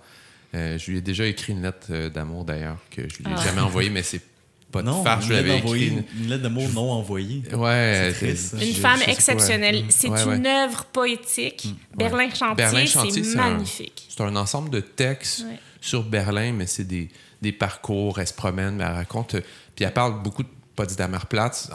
[SPEAKER 1] Euh, je lui ai déjà écrit une lettre euh, d'amour d'ailleurs, que je lui ai ah. jamais envoyée, mais c'est
[SPEAKER 3] non, Je l'avais écrit. Une... lettre d'amour non envoyée.
[SPEAKER 1] Ouais.
[SPEAKER 2] Une femme exceptionnelle. C'est une œuvre poétique. Mm. Berlin Chantier, c'est magnifique.
[SPEAKER 1] C'est un, ensemble de textes sur Berlin, mais c'est des, des, parcours. Elle se promène, mais elle raconte. Puis elle parle beaucoup de Potsdamerplatz.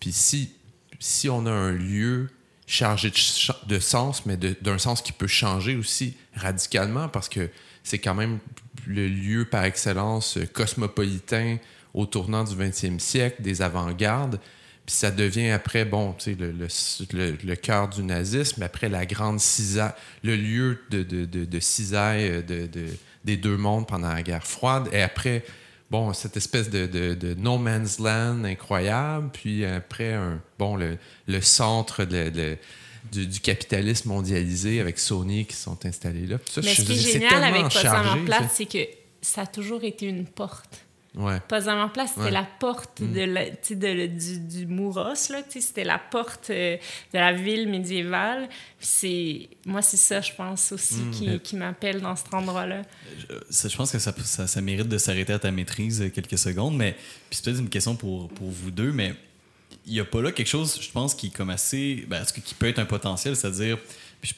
[SPEAKER 1] Puis si, si on a un lieu chargé de, de sens, mais d'un sens qui peut changer aussi radicalement, parce que c'est quand même le lieu par excellence cosmopolitain au tournant du 20e siècle, des avant-gardes. Puis ça devient après, bon, tu sais, le, le, le, cœur du nazisme, après la grande cisaille, le lieu de, de, de, de cisaille euh, de, des deux mondes pendant la guerre froide. Et après, bon, cette espèce de, de, no man's land incroyable. Puis après, un, bon, le, le centre de, du, du, capitalisme mondialisé avec Sony qui sont installés là.
[SPEAKER 2] Mais ce qui est génial avec en Place, c'est que ça a toujours été une porte.
[SPEAKER 1] Ouais.
[SPEAKER 2] Pas en place, c'était la porte de, la, de du, du Mouros, c'était la porte euh, de la ville médiévale. C'est, moi, c'est ça, je pense, aussi, mm. qui, qui m'appelle dans cet endroit-là.
[SPEAKER 3] Je, je, pense que ça, ça, ça mérite de s'arrêter à ta maîtrise euh, quelques secondes, mais puis c'est peut-être une question pour, pour vous deux, mais il n'y a pas là quelque chose, je pense, qui est comme assez. Ben, qui peut être un potentiel, c'est-à-dire.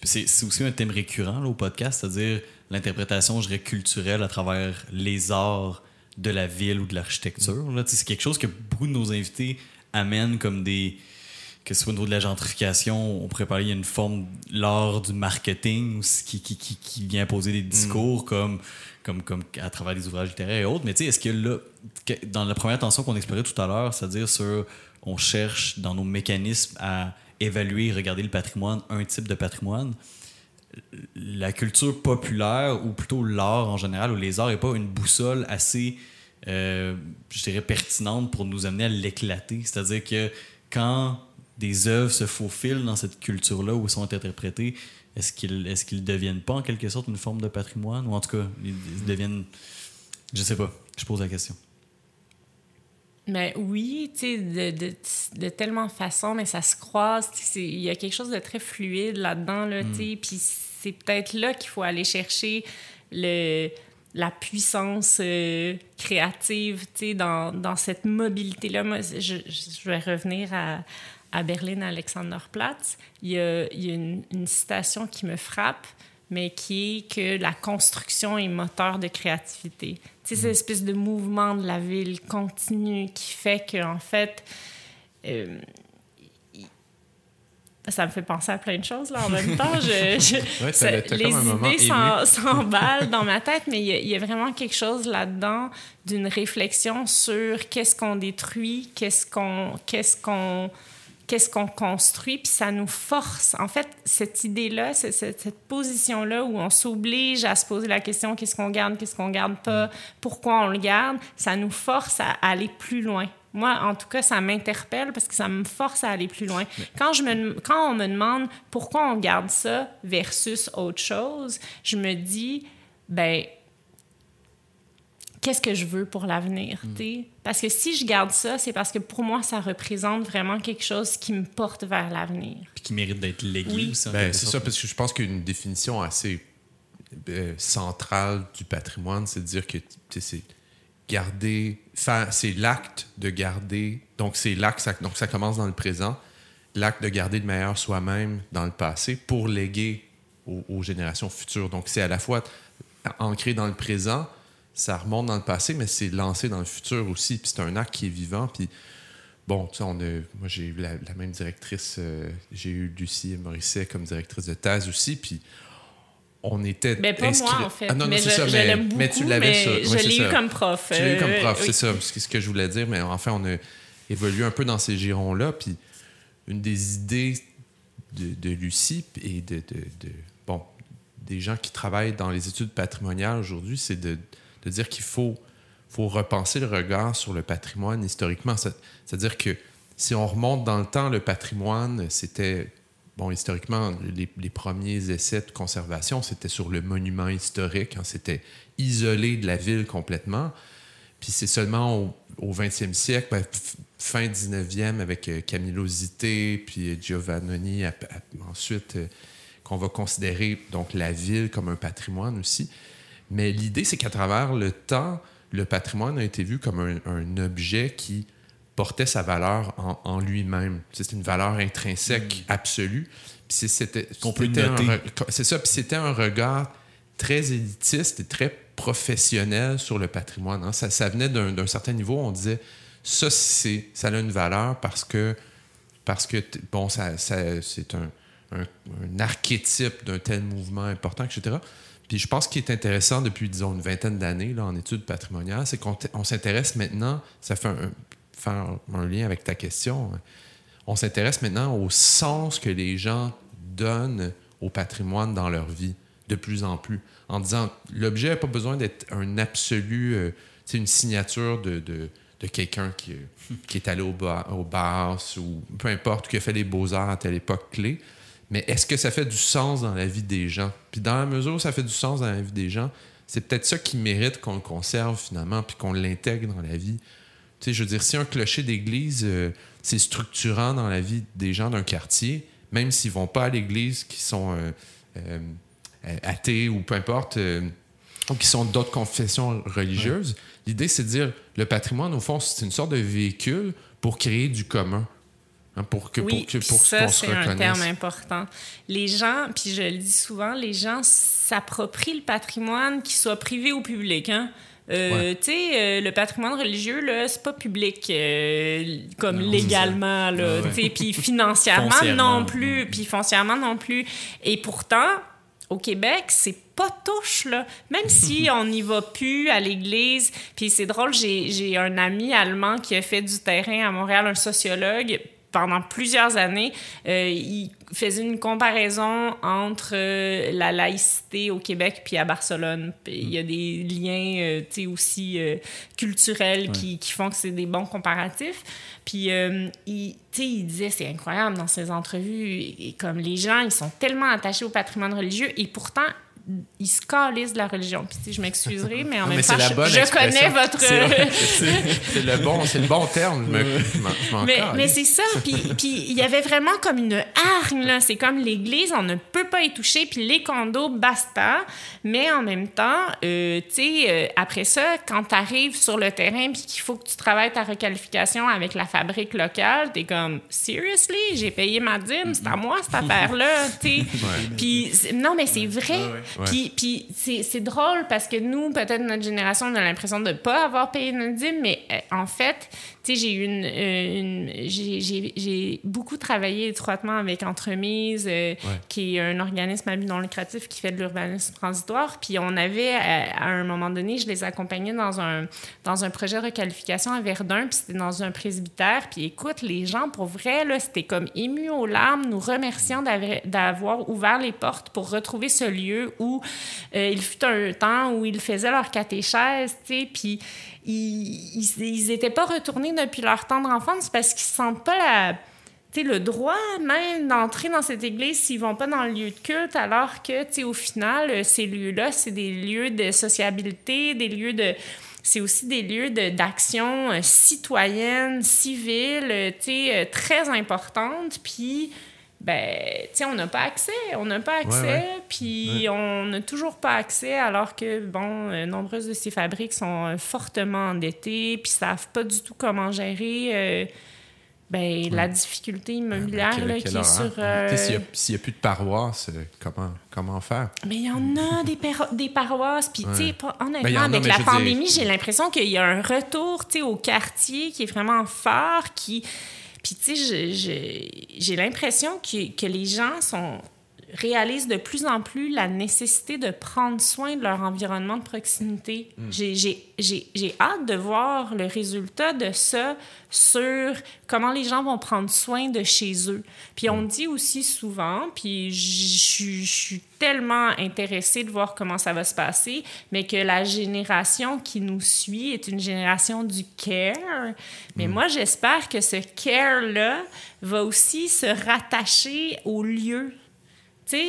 [SPEAKER 3] C'est aussi un thème récurrent là, au podcast, c'est-à-dire l'interprétation, je dirais, culturelle à travers les arts de la ville ou de l'architecture. C'est quelque chose que beaucoup de nos invités amènent comme des. Que ce soit au niveau de la gentrification, on pourrait parler, il y a une forme, l'art du marketing qui, qui, qui, qui, vient poser des discours mm. comme, comme, comme à travers des ouvrages littéraires et autres. Mais tu sais, est-ce que là, dans la première tension qu'on explorait tout à l'heure, c'est-à-dire sur on cherche dans nos mécanismes à évaluer, regarder le patrimoine, un type de patrimoine, la culture populaire, ou plutôt l'art en général, ou les arts, n'est pas une boussole assez, euh, je dirais, pertinente pour nous amener à l'éclater. C'est-à-dire que quand des œuvres se faufilent dans cette culture-là où sont interprétées, est-ce qu'ils est deviennent pas en quelque sorte une forme de patrimoine? Ou en tout cas, ils, deviennent... Je sais pas. Je pose la question.
[SPEAKER 2] Mais oui, tu sais, de, de, de, tellement de façons, mais ça se croise. Il y a quelque chose de très fluide là-dedans, là, tu sais. Mm. Puis c'est peut-être là qu'il faut aller chercher le, la puissance euh, créative, tu sais, dans, dans, cette mobilité-là. Moi, je, je, vais revenir à, à Berlin, Alexanderplatz. Il y a, il y a une, une citation qui me frappe mais qui est que la construction est moteur de créativité. C'est cette espèce de mouvement de la ville continu qui fait que, en fait, euh, ça me fait penser à plein de choses là en même temps. Je, les idées s'emballent dans ma tête, mais il y, a vraiment quelque chose là-dedans d'une réflexion sur qu'est-ce qu'on détruit, qu'est-ce qu'on, qu'est-ce qu'on qu'est-ce qu'on construit, puis ça nous force. En fait, cette idée-là, cette, cette position-là où on s'oblige à se poser la question qu'est-ce qu'on garde, qu'est-ce qu'on garde pas, pourquoi on le garde, ça nous force à aller plus loin. Moi, en tout cas, ça m'interpelle parce que ça me force à aller plus loin. Quand, je me, quand on me demande pourquoi on garde ça versus autre chose, je me dis, ben qu'est-ce que je veux pour l'avenir. Mm. Parce que si je garde ça, c'est parce que pour moi, ça représente vraiment quelque chose qui me porte vers l'avenir.
[SPEAKER 3] Puis qui mérite d'être légué
[SPEAKER 1] oui. Ben, c'est ça, parce que je pense qu'une définition assez euh, centrale du patrimoine, c'est de dire que c'est garder, c'est l'acte de garder, donc c'est l'acte, ça, donc ça commence dans le présent, l'acte de garder le meilleur soi-même dans le passé pour léguer aux, aux générations futures. Donc c'est à la fois ancré dans le présent, ça remonte dans le passé, mais c'est lancé dans le futur aussi. Puis c'est un acte qui est vivant. Puis bon, tu sais, on a, moi j'ai eu la, même directrice, euh, j'ai eu Lucie Morisset comme directrice de thèse aussi. Puis on était
[SPEAKER 2] ben, pas moi, en fait.
[SPEAKER 1] Ah, non,
[SPEAKER 2] mais
[SPEAKER 1] je,
[SPEAKER 2] ça, mais, beaucoup, mais tu l'avais
[SPEAKER 1] mais
[SPEAKER 2] je l'ai eu comme prof.
[SPEAKER 1] Tu l'as eu comme euh, prof, c'est ça, c'est ce que je voulais dire. Mais enfin, on a évolué un peu dans ces girons-là. Puis une des idées de, de Lucie et de, de, bon, des gens qui travaillent dans les études patrimoniales aujourd'hui, c'est de, dire qu'il faut, faut repenser le regard sur le patrimoine historiquement. C'est-à-dire que si on remonte dans le temps, le patrimoine, c'était bon, historiquement, les, premiers essais de conservation, c'était sur le monument historique. Hein, c'était isolé de la ville complètement. Puis c'est seulement au, 20e siècle, ben, fin 19e, avec euh, Camillo Zité, puis Giovannoni ensuite, euh, qu'on va considérer donc la ville comme un patrimoine aussi. Mais l'idée, c'est qu'à travers le temps, le patrimoine a été vu comme un, un objet qui portait sa valeur en, lui-même. C'est une valeur intrinsèque hmm. absolue. C'était C'est ça. Puis c'était un regard très élitiste et très professionnel sur le patrimoine. Hein. Ça, ça, venait d'un certain niveau. On disait ça, c'est ça a une valeur parce que parce que bon, ça, ça c'est un, un, un, archétype d'un tel mouvement important, etc. Puis je pense qu'il est intéressant depuis, disons, une vingtaine d'années en études patrimoniales, c'est qu'on s'intéresse maintenant, ça fait un, faire un lien avec ta question, on s'intéresse maintenant au sens que les gens donnent au patrimoine dans leur vie, de plus en plus, en disant l'objet n'a pas besoin d'être un absolu, euh, c'est une signature de, de, de quelqu'un qui, qui, est allé au, bar, au ou peu importe, qui a fait les beaux-arts à telle époque clé. Mais est-ce que ça fait du sens dans la vie des gens? Puis dans la mesure où ça fait du sens dans la vie des gens, c'est peut-être ça qui mérite qu'on le conserve finalement, puis qu'on l'intègre dans la vie sais, je veux dire, si un clocher d'église, euh, c'est structurant dans la vie des gens d'un quartier, même s'ils vont pas à l'église, qui sont euh, euh, athées ou peu importe, ou qui sont d'autres confessions religieuses, l'idée, c'est de dire, le patrimoine, au fond, c'est une sorte de véhicule pour créer du commun. Pour que,
[SPEAKER 2] oui,
[SPEAKER 1] pour, pour
[SPEAKER 2] ça, c'est un terme important. Les gens, puis je le dis souvent, les gens s'approprient le patrimoine, qu'il soit privé ou public. Hein? Euh, tu sais, euh, le patrimoine religieux, là, c'est pas public euh, comme légalement, là, puis financièrement non plus, puis foncièrement non plus. Et pourtant, au Québec, c'est pas touche, là. Même si on n'y va plus à l'église. Puis c'est drôle, j'ai un ami allemand qui a fait du terrain à Montréal, un sociologue, pendant plusieurs années, euh, il faisait une comparaison entre euh, la laïcité au Québec puis à Barcelone. il y a des liens euh, sais aussi culturels qui, qui, font que c'est des bons comparatifs. Puis il, il disait, c'est incroyable dans ses entrevues, et, comme les gens, ils sont tellement attachés au patrimoine religieux et pourtant, ils se calissent de la religion. Puis, je m'excuserai, mais en même temps, je, connais votre.
[SPEAKER 1] C'est le, bon, le bon terme. Je
[SPEAKER 2] mais, mais c'est ça. Puis, puis il y avait vraiment comme une hargne. C'est comme l'Église, on ne peut pas y toucher. Puis les condos, basta. Mais en même temps, euh, tu sais, euh, après ça, quand tu arrives sur le terrain puis qu'il faut que tu travailles ta requalification avec la fabrique locale, tu es comme, seriously, j'ai payé ma dîme, c'est à moi cette affaire-là. Puis non, mais c'est vrai. Puis, c'est drôle parce que nous, peut-être notre génération, on a l'impression de ne pas avoir payé notre dîme, mais euh, en fait, tu sais, j'ai une, euh, une j'ai beaucoup travaillé étroitement avec Entremise, euh, qui est un organisme à but non lucratif qui fait de l'urbanisme transitoire. Puis on avait, à, un moment donné, je les accompagnais dans un, dans un projet de requalification à Verdun, puis c'était dans un presbytère. Puis écoute, les gens, pour vrai, là, c'était comme ému aux larmes, nous remerciant d'avoir ouvert les portes pour retrouver ce lieu où euh, il fut un temps où ils faisaient leur catéchèse, tu sais, puis ils n'étaient pas retournés depuis leur tendre enfance parce qu'ils ne sentent pas le droit même d'entrer dans cette église s'ils vont pas dans le lieu de culte, alors que, au final, euh, ces lieux-là, c'est des lieux de sociabilité, des lieux de... C'est aussi des lieux d'action euh, citoyenne, civile, sais, très importante. Puis ben, tu sais, on n'a pas accès. On n'a pas accès, puis on n'a toujours pas accès, alors que, bon, euh, nombreuses de ces fabriques sont euh, fortement endettées, puis savent pas du tout comment gérer. Euh, ben, la difficulté immobilière qui est sur.
[SPEAKER 1] S'il n'y a, plus de paroisses, comment, comment faire?
[SPEAKER 2] Mais il y en a des, des paroisses. Puis, tu sais, honnêtement, ben, avec la pandémie, j'ai l'impression qu'il y a un retour au quartier qui est vraiment fort, qui puis, tu sais, j'ai l'impression que, que, les gens sont réalisent de plus en plus la nécessité de prendre soin de leur environnement de proximité. Mm. J'ai hâte de voir le résultat de ça sur comment les gens vont prendre soin de chez eux. Puis on dit aussi souvent, puis je suis tellement intéressée de voir comment ça va se passer, mais que la génération qui nous suit est une génération du care. Mais mm. moi, j'espère que ce care-là va aussi se rattacher au lieu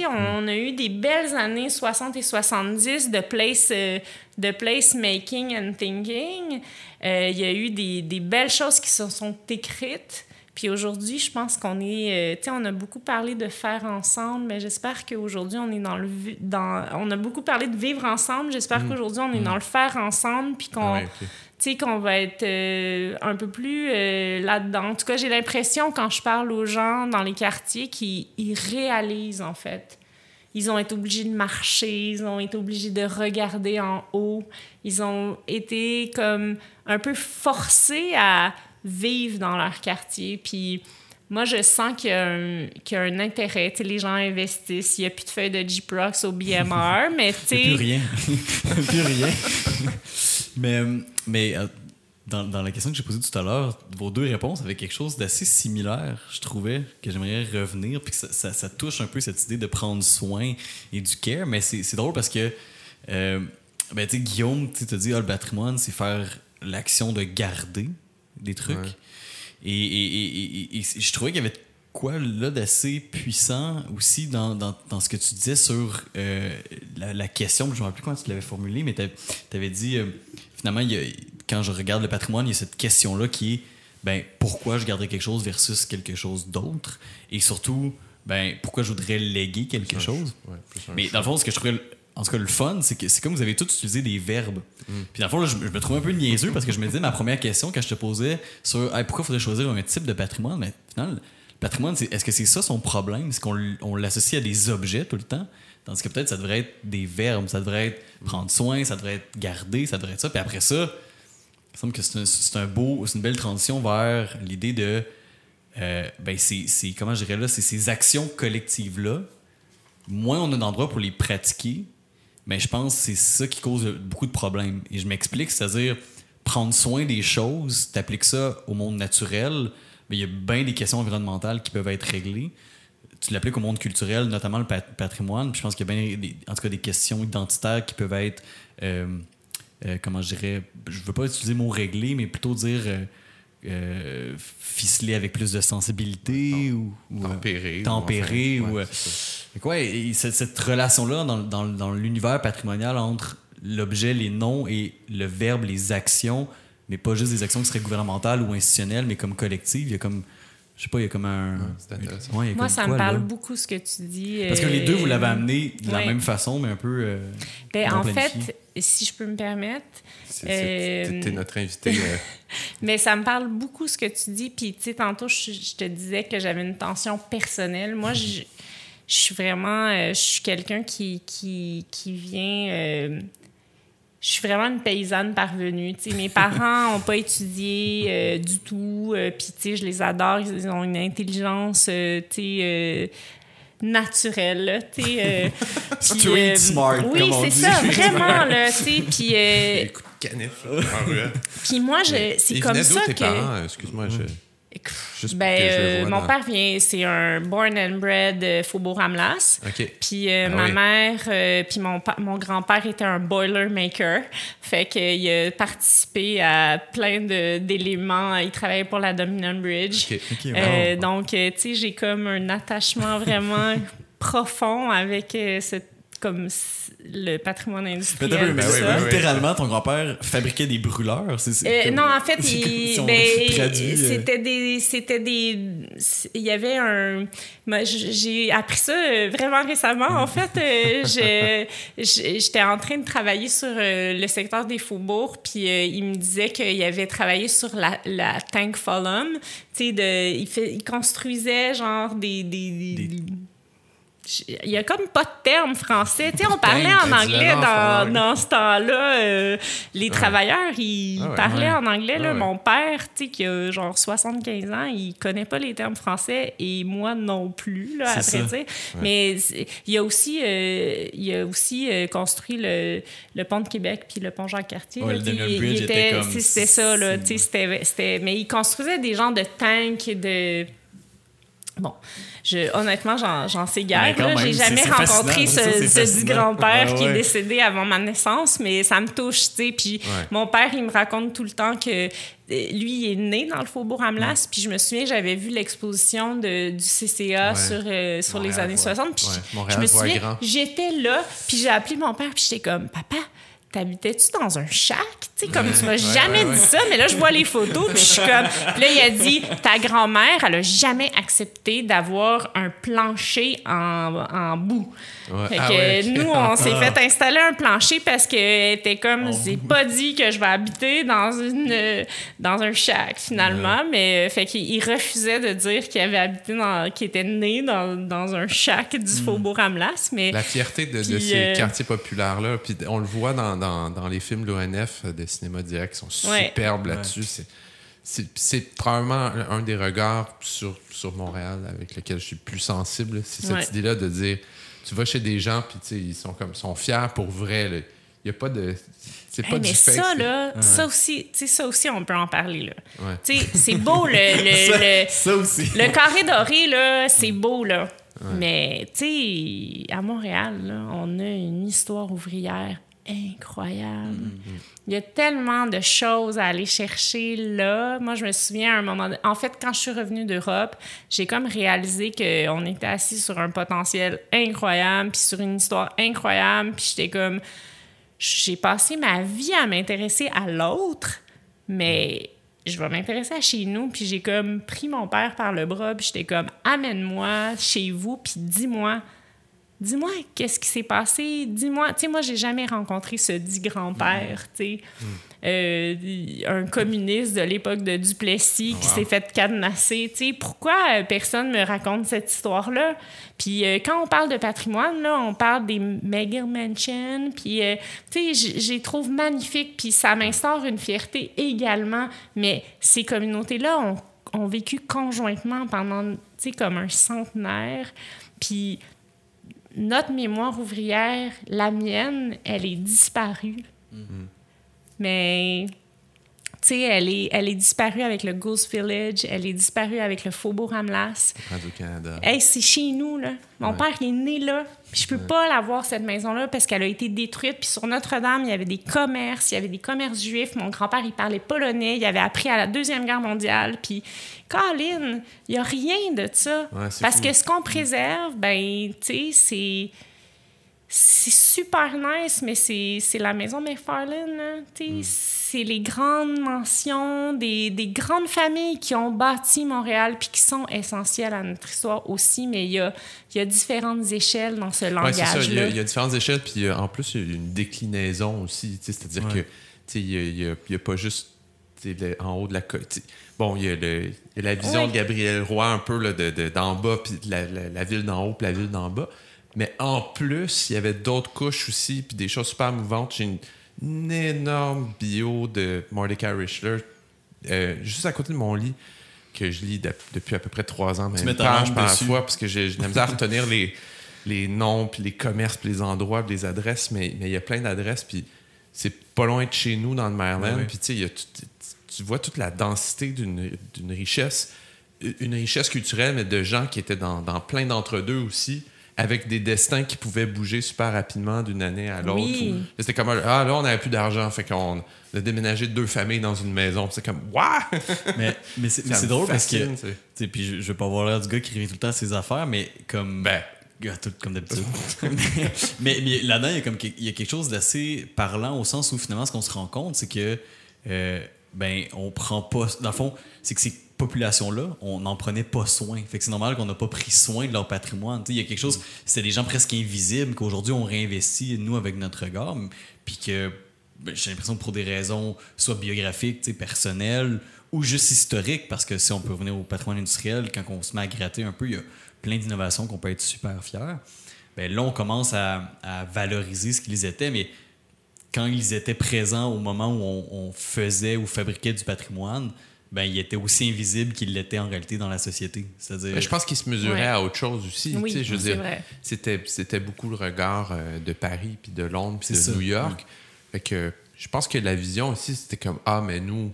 [SPEAKER 2] on, a eu des belles années 60 et 70 de place, euh, de place making and thinking. Euh, il y a eu des, des, belles choses qui se sont écrites. Puis aujourd'hui, je pense qu'on est, euh, tu sais, on a beaucoup parlé de faire ensemble, mais j'espère qu'aujourd'hui, on est dans le, dans, on a beaucoup parlé de vivre ensemble. J'espère mm. qu'aujourd'hui, on est mm. dans le faire ensemble, puis qu'on, ah tu sais, qu'on va être euh, un peu plus euh, là-dedans. En tout cas, j'ai l'impression, quand je parle aux gens dans les quartiers, qu'ils réalisent, en fait. Ils ont été obligés de marcher, ils ont été obligés de regarder en haut. Ils ont été comme un peu forcés à vivre dans leur quartier. Puis moi, je sens qu'il y, y, a un intérêt. sais, les gens investissent. Il n'y a plus de feuilles de G-Prox au BMR, mais tu sais...
[SPEAKER 3] plus rien. plus rien. Mais mais euh, dans, dans, la question que j'ai posée tout à l'heure, vos deux réponses avaient quelque chose d'assez similaire, je trouvais, que j'aimerais revenir. Puis ça, ça, ça, touche un peu cette idée de prendre soin et du care. Mais c'est drôle parce que... Euh, ben, tu sais, Guillaume, tu te dit, ah, le patrimoine, c'est faire l'action de garder des trucs. Et, et, et, je trouvais qu'il y avait quoi là d'assez puissant aussi dans, dans, dans, ce que tu disais sur euh, la, question, je ne me rappelle plus comment tu l'avais formulé, mais tu avais dit, euh, finalement, il y a, quand je regarde le patrimoine, il y a cette question-là qui est, ben, pourquoi je garderais quelque chose versus quelque chose d'autre? Et surtout, ben, pourquoi je voudrais léguer quelque chose? mais dans le fond, ce que je trouvais en tout cas, le fun, c'est que c'est comme vous avez tous utilisé des verbes. Mm. Puis dans le fond, je, me trouve un peu niaiseux parce que je me disais, ma première question quand je te posais sur pourquoi il faudrait choisir un type de patrimoine, mais finalement, le patrimoine, est-ce que c'est ça son problème? Est-ce qu'on l'associe à des objets tout le temps? Tandis que peut-être ça devrait être des verbes, ça devrait être prendre soin, ça devrait être garder, ça devrait être ça. Puis après ça, il me semble que c'est un, beau, c'est une belle transition vers l'idée de. Euh, ben c'est, comment je dirais là, c'est ces actions collectives-là. Moins on a d'endroits pour les pratiquer, mais je pense que c'est ça qui cause beaucoup de problèmes. Et je m'explique, c'est-à-dire prendre soin des choses, t'appliques ça au monde naturel, mais il y a bien des questions environnementales qui peuvent être réglées. Tu l'appliques au monde culturel, notamment le patrimoine. Puis je pense qu'il y a bien, des, en tout cas, des questions identitaires qui peuvent être, euh, euh, comment je dirais, je veux pas utiliser le mot réglé, mais plutôt dire euh, euh, ficeler avec plus de sensibilité ou,
[SPEAKER 1] ou tempérer.
[SPEAKER 3] tempérer ou, quoi, cette, relation-là dans, dans, dans l'univers patrimonial entre l'objet, les noms et le verbe, les actions, mais pas juste des actions qui seraient gouvernementales ou institutionnelles, mais comme collectives. Il y a comme je sais pas, il y a comme un.
[SPEAKER 2] Moi, ça me parle beaucoup ce que tu dis.
[SPEAKER 3] Parce que les deux, vous l'avez euh, amené de la même façon, mais un peu. Euh,
[SPEAKER 2] ben, en fait, si je peux me permettre.
[SPEAKER 1] C'est euh, notre invité.
[SPEAKER 2] mais ça me parle beaucoup ce que tu dis. Puis, tu sais, tantôt, je, te disais que j'avais une tension personnelle. Moi, je, je suis vraiment. je suis quelqu'un qui, qui, qui vient je suis vraiment une paysanne parvenue. mes parents n'ont pas étudié euh, du tout. Euh, Puis, je les adore. Ils ont une intelligence, euh, euh naturelle.
[SPEAKER 3] Street smart,
[SPEAKER 2] Oui, c'est ça, vraiment. Là, puis, puis moi, c'est comme ça que...
[SPEAKER 1] Excuse-moi, je
[SPEAKER 2] ben, euh, mon père vient, c'est un born and bred euh, Faubourg-Ramlas. Puis euh, ah ma mère, puis mon, mon grand-père était un boilermaker. Fait qu'il a participé à plein d'éléments. Il travaillait pour la Dominion Bridge. donc, tu sais, j'ai comme un attachement vraiment profond avec cette comme le patrimoine industriel.
[SPEAKER 3] Mais littéralement, ton grand-père fabriquait des brûleurs.
[SPEAKER 2] Euh, non, en fait, ben, c'était des, c'était des, il y avait un, j'ai appris ça euh, vraiment récemment. En fait, euh, j'étais en train de travailler sur le secteur des faubourgs, puis il me disait qu'il avait travaillé sur la, la Tank. Tu sais, il, fait, il construisait genre des, des il y a comme pas de terme français. Tu sais, on parlait en anglais dans, dans ce temps-là. Euh, les travailleurs, ils ah parlaient en anglais. Là. Ah Mon père, tu sais, qui a genre 75 ans, il connaît pas les termes français et moi non plus, là, vrai dire. Mais il a aussi, euh, il a aussi euh, construit le, le, pont de Québec puis le pont
[SPEAKER 3] était,
[SPEAKER 2] C'était ça, là. C'était, mais il construisait des genres de tanks de Bon, je, honnêtement, j'en sais guère. J'ai jamais rencontré ce, ce grand-père qui est décédé avant ma naissance, mais ça me touche, tu sais. Puis mon père, il me raconte tout le temps que euh, lui, il est né dans le faubourg Amlas. Puis je me souviens, j'avais vu l'exposition du CCA sur, euh, sur les années 60. Puis je me souviens, j'étais là, puis j'ai appelé mon père, puis j'étais comme, papa, T'habitais-tu dans un shack? Tu sais, comme tu m'as jamais dit ça, mais là, je vois les photos, puis je suis comme. Puis là, il a dit ta grand-mère, elle a jamais accepté d'avoir un plancher en, en boue. Fait ah que nous, on s'est fait installer un plancher parce qu'elle était comme, j'ai pas dit que je vais habiter dans, une, dans un shack, finalement, mais fait qu'il refusait de dire qu'il avait habité dans, qu'il était né dans, dans un shack du hmm. Faubourg Amlas. Mais,
[SPEAKER 1] La fierté de, ces euh, quartiers populaires-là, puis on le voit dans dans, dans les films de l'ONF de cinéma direct sont superbes là-dessus. C'est probablement un des regards sur, sur Montréal avec lequel je suis plus sensible. C'est cette idée-là de dire tu vas chez des gens, puis ils sont comme sont fiers pour vrai. Il n'y a pas de. C'est pas
[SPEAKER 2] mais ça, là, ça, aussi, ça aussi, on peut en parler. Là. C'est beau, le, le,
[SPEAKER 3] ça aussi.
[SPEAKER 2] le carré doré, là, c'est beau. Là. Mais, tu sais, à Montréal, là, on a une histoire ouvrière incroyable. Mm-hmm. Il y a tellement de choses à aller chercher là. Moi, je me souviens à un moment... En fait, quand je suis revenue d'Europe, j'ai comme réalisé qu'on était assis sur un potentiel incroyable, puis sur une histoire incroyable, puis j'étais comme... J'ai passé ma vie à m'intéresser à l'autre, mais je vais m'intéresser à chez nous. Puis j'ai comme pris mon père par le bras, puis j'étais comme, amène-moi chez vous, puis dis-moi dis-moi qu'est-ce qui s'est passé, dis-moi, tu sais, moi, j'ai jamais rencontré ce dit grand-père, tu sais, euh, un communiste de l'époque de Duplessis qui s'est fait cadenasser, tu sais, pourquoi euh, personne me raconte cette histoire-là? Puis euh, quand on parle de patrimoine, là, on parle des mega mansions, puis, tu sais, je les trouve magnifiques, puis ça m'instaure une fierté également, mais ces communautés-là ont, ont vécu conjointement pendant, tu sais, comme un centenaire, puis notre mémoire ouvrière, la mienne, elle est disparue. Mm-hmm. Mais, tu sais, elle est, elle est disparue avec le Goose Village, elle est disparue avec le Faubourg Amlas.
[SPEAKER 1] Radio-Canada.
[SPEAKER 2] Hey, c'est chez nous, là. Mon père, il est né là. Puis je peux pas la voir, cette maison-là, parce qu'elle a été détruite. Puis sur Notre-Dame, il y avait des commerces, il y avait des commerces juifs. Mon grand-père, il parlait polonais, il avait appris à la Deuxième Guerre mondiale. Puis, Colin, il y a rien de ça. parce que ce qu'on préserve, ben, tu sais, c'est c'est super nice, mais c'est la maison McFarlane. Mm. C'est les grandes mentions des, des, grandes familles qui ont bâti Montréal puis qui sont essentielles à notre histoire aussi, mais il y a, y a différentes échelles dans ce langage-là.
[SPEAKER 1] Ouais, il, y, a différentes échelles, puis en plus, il y a une déclinaison aussi. C'est-à-dire que il n'y a, a, pas juste en haut de la côte. Bon, il y, a la vision de Gabriel Roy un peu d'en de, d'en bas, puis la, la, la ville d'en haut, puis la ville d'en bas. Mais en plus, il y avait d'autres couches aussi, puis des choses super mouvantes. J'ai une, énorme bio de Mordecai Richler, euh, juste à côté de mon lit, que je lis depuis à peu près trois ans, même page par fois, parce que j'ai la misère à retenir les, les noms, puis les commerces, puis les endroits, puis les adresses, mais il y a plein d'adresses, puis c'est pas loin de chez nous, dans le Maryland, puis tu sais, tu vois toute la densité d'une richesse, une richesse culturelle, mais de gens qui étaient dans, dans plein d'entre-deux aussi avec des destins qui pouvaient bouger super rapidement d'une année à l'autre. C'était comme, ah là, on n'avait plus d'argent, fait qu'on a déménagé deux familles dans une maison. C'est comme, waouh!
[SPEAKER 3] Mais, mais c'est drôle parce que, puis je, je vais pas avoir l'air du gars qui révèle tout le temps ses affaires, mais comme. Ben, tout comme d'habitude. mais, mais là-dedans, il y, a comme, il y a quelque chose d'assez parlant au sens où finalement, ce qu'on se rend compte, c'est que, euh, ben, on prend pas. Dans le fond, c'est que c'est population-là, on n'en prenait pas soin. Fait c'est normal qu'on n'a pas pris soin de leur patrimoine. Il y a quelque chose, c'était des gens presque invisibles qu'aujourd'hui on réinvestit, nous, avec notre regard, puis que ben, j'ai l'impression que pour des raisons soit biographiques, personnelles, ou juste historique, parce que si on peut revenir au patrimoine industriel, quand on se met à gratter un peu, il y a plein d'innovations qu'on peut être super fiers. Ben là, on commence à, valoriser ce qu'ils étaient, mais quand ils étaient présents au moment où on faisait ou fabriquait du patrimoine, ben, il était aussi invisible qu'il l'était en réalité dans la société. C'est-à-dire...
[SPEAKER 1] Ben, je pense qu'il se mesurait
[SPEAKER 2] Ouais.
[SPEAKER 1] à autre chose aussi.
[SPEAKER 2] Oui,
[SPEAKER 1] tu sais, je veux
[SPEAKER 2] c'est
[SPEAKER 1] dire,
[SPEAKER 2] vrai.
[SPEAKER 1] c'était, c'était beaucoup le regard euh, de Paris, puis de Londres, puis
[SPEAKER 3] C'est
[SPEAKER 1] de
[SPEAKER 3] ça,
[SPEAKER 1] New York. Fait que je pense que la vision aussi, c'était comme Ah, mais nous,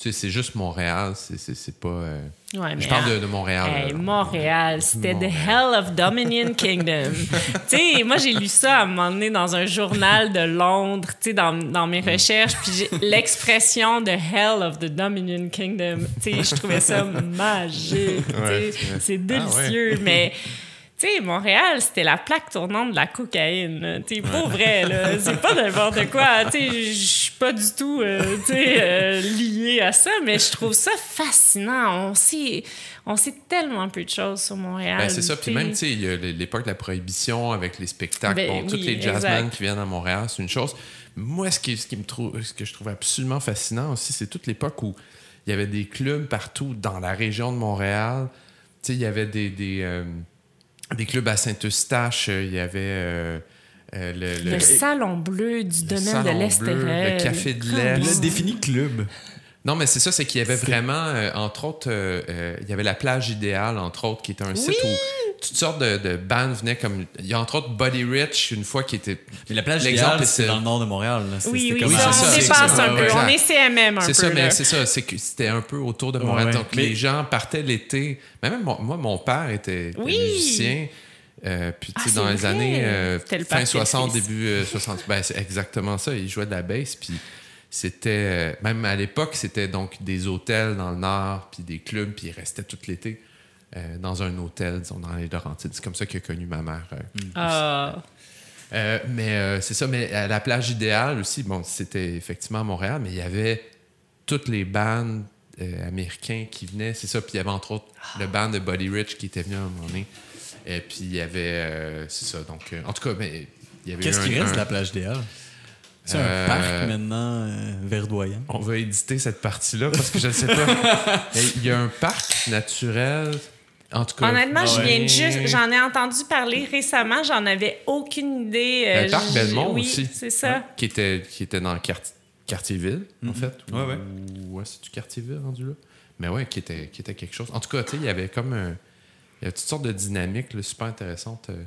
[SPEAKER 1] tu sais, c'est juste Montréal, c'est, c'est, c'est pas. euh,
[SPEAKER 2] Ouais,
[SPEAKER 1] je parle
[SPEAKER 2] en-
[SPEAKER 1] de, de Montréal.
[SPEAKER 2] Hey,
[SPEAKER 1] là.
[SPEAKER 2] Montréal, c'était The. Hell of Dominion Kingdom. tu sais, moi, j'ai lu ça à un moment donné dans un journal de Londres, tu sais, dans, dans mes
[SPEAKER 1] Mm.
[SPEAKER 2] recherches, puis j'ai- l'expression The Hell of the Dominion Kingdom, tu sais, je trouvais ça magique,
[SPEAKER 1] ouais.
[SPEAKER 2] c'est
[SPEAKER 1] Ah,
[SPEAKER 2] délicieux, mais... Tu sais, Montréal, c'était la plaque tournante de la cocaïne. Tu sais, pour vrai, là. C'est pas n'importe quoi. Tu sais, je suis pas du tout, euh, tu sais, euh, liée à ça, mais je trouve ça fascinant. On sait, on sait tellement peu de choses sur Montréal.
[SPEAKER 1] Ben, c'est ça. Puis même, tu sais, il y a l'époque de la prohibition avec les spectacles.
[SPEAKER 2] Ben
[SPEAKER 1] bon, tous
[SPEAKER 2] oui,
[SPEAKER 1] les jazzmen qui viennent à Montréal, c'est une chose. Moi, ce qui, ce qui me trouve, ce que je trouve absolument fascinant aussi, c'est toute l'époque où il y avait des clubs partout dans la région de Montréal. Tu sais, il y avait des, des, euh, des clubs à Saint-Eustache. euh, Il y avait euh, euh, le,
[SPEAKER 2] Le,
[SPEAKER 1] le-
[SPEAKER 2] salon bleu du
[SPEAKER 1] le
[SPEAKER 2] domaine de l'Estérel.
[SPEAKER 1] le Café de l'Est.
[SPEAKER 3] Le défini club.
[SPEAKER 1] Non, mais c'est ça, c'est qu'il y avait vraiment, euh, entre autres, euh, euh, il y avait la plage idéale, entre autres, qui était un site où toutes sortes de, de bandes venaient comme. Il y a entre autres Body Rich, une fois qui était.
[SPEAKER 3] Mais la plage
[SPEAKER 1] L'exemple,
[SPEAKER 3] c'est
[SPEAKER 1] c'est-
[SPEAKER 3] dans le nord de Montréal. là. C'est-
[SPEAKER 2] Oui, oui,
[SPEAKER 3] comme-
[SPEAKER 2] ça,
[SPEAKER 1] c'est
[SPEAKER 2] on
[SPEAKER 1] ça, c'est
[SPEAKER 2] dépasse
[SPEAKER 1] ça,
[SPEAKER 2] un peu.
[SPEAKER 1] exact.
[SPEAKER 2] On est CMM un
[SPEAKER 1] C'est
[SPEAKER 2] peu.
[SPEAKER 1] ça,
[SPEAKER 2] là.
[SPEAKER 1] mais c'est ça, c'est que c'était un peu autour de Montréal.
[SPEAKER 3] Ouais,
[SPEAKER 1] Donc
[SPEAKER 3] mais-
[SPEAKER 1] les gens partaient l'été. Même mon- moi, mon père était, musicien. Euh, puis, tu
[SPEAKER 2] Ah,
[SPEAKER 1] sais, dans
[SPEAKER 2] c'est
[SPEAKER 1] les
[SPEAKER 2] vrai.
[SPEAKER 1] années euh,
[SPEAKER 2] C'était le
[SPEAKER 1] fin
[SPEAKER 2] parc
[SPEAKER 1] 60,
[SPEAKER 2] Fils.
[SPEAKER 1] début euh, 60, ben, c'est exactement ça. Il jouait de la bass. Puis, c'était. euh, même à l'époque, c'était donc des hôtels dans le Nord, puis des clubs, puis il restait tout l'été euh, dans un hôtel, disons, dans les Laurentides. C'est comme ça qu'il a connu ma mère. euh,
[SPEAKER 2] Ah.
[SPEAKER 1] euh, mais euh, c'est ça, mais à la plage idéale aussi, bon, c'était effectivement à Montréal, mais il y avait toutes les bandes euh, américains qui venaient, c'est ça. Puis il y avait entre autres le band de Buddy Rich qui était venu à un moment donné. Et puis il y avait, euh, c'est ça, donc, euh, en tout cas, mais il y avait
[SPEAKER 3] Qu'est-ce qui reste
[SPEAKER 1] un-
[SPEAKER 3] de la plage idéale? C'est
[SPEAKER 1] Euh,
[SPEAKER 3] un parc maintenant euh, verdoyant.
[SPEAKER 1] On va éditer cette partie-là parce que je ne sais pas. Il y a un parc naturel, en tout cas.
[SPEAKER 2] Honnêtement, je viens
[SPEAKER 1] Ouais.
[SPEAKER 2] juste. J'en ai entendu parler récemment, j'en avais aucune idée. euh,
[SPEAKER 1] Le parc
[SPEAKER 2] j-
[SPEAKER 1] Belmont
[SPEAKER 2] oui,
[SPEAKER 1] aussi.
[SPEAKER 2] c'est ça.
[SPEAKER 1] Qui était, qui était dans le quartier, quartier-ville, en fait.
[SPEAKER 3] Ouais, ouais.
[SPEAKER 1] Ou- ouais, c'est du quartier-ville rendu là? Mais ouais, qui était, qui était quelque chose. En tout cas, tu sais, il y avait comme un. Il y a toutes sortes de dynamiques là, super intéressantes. euh,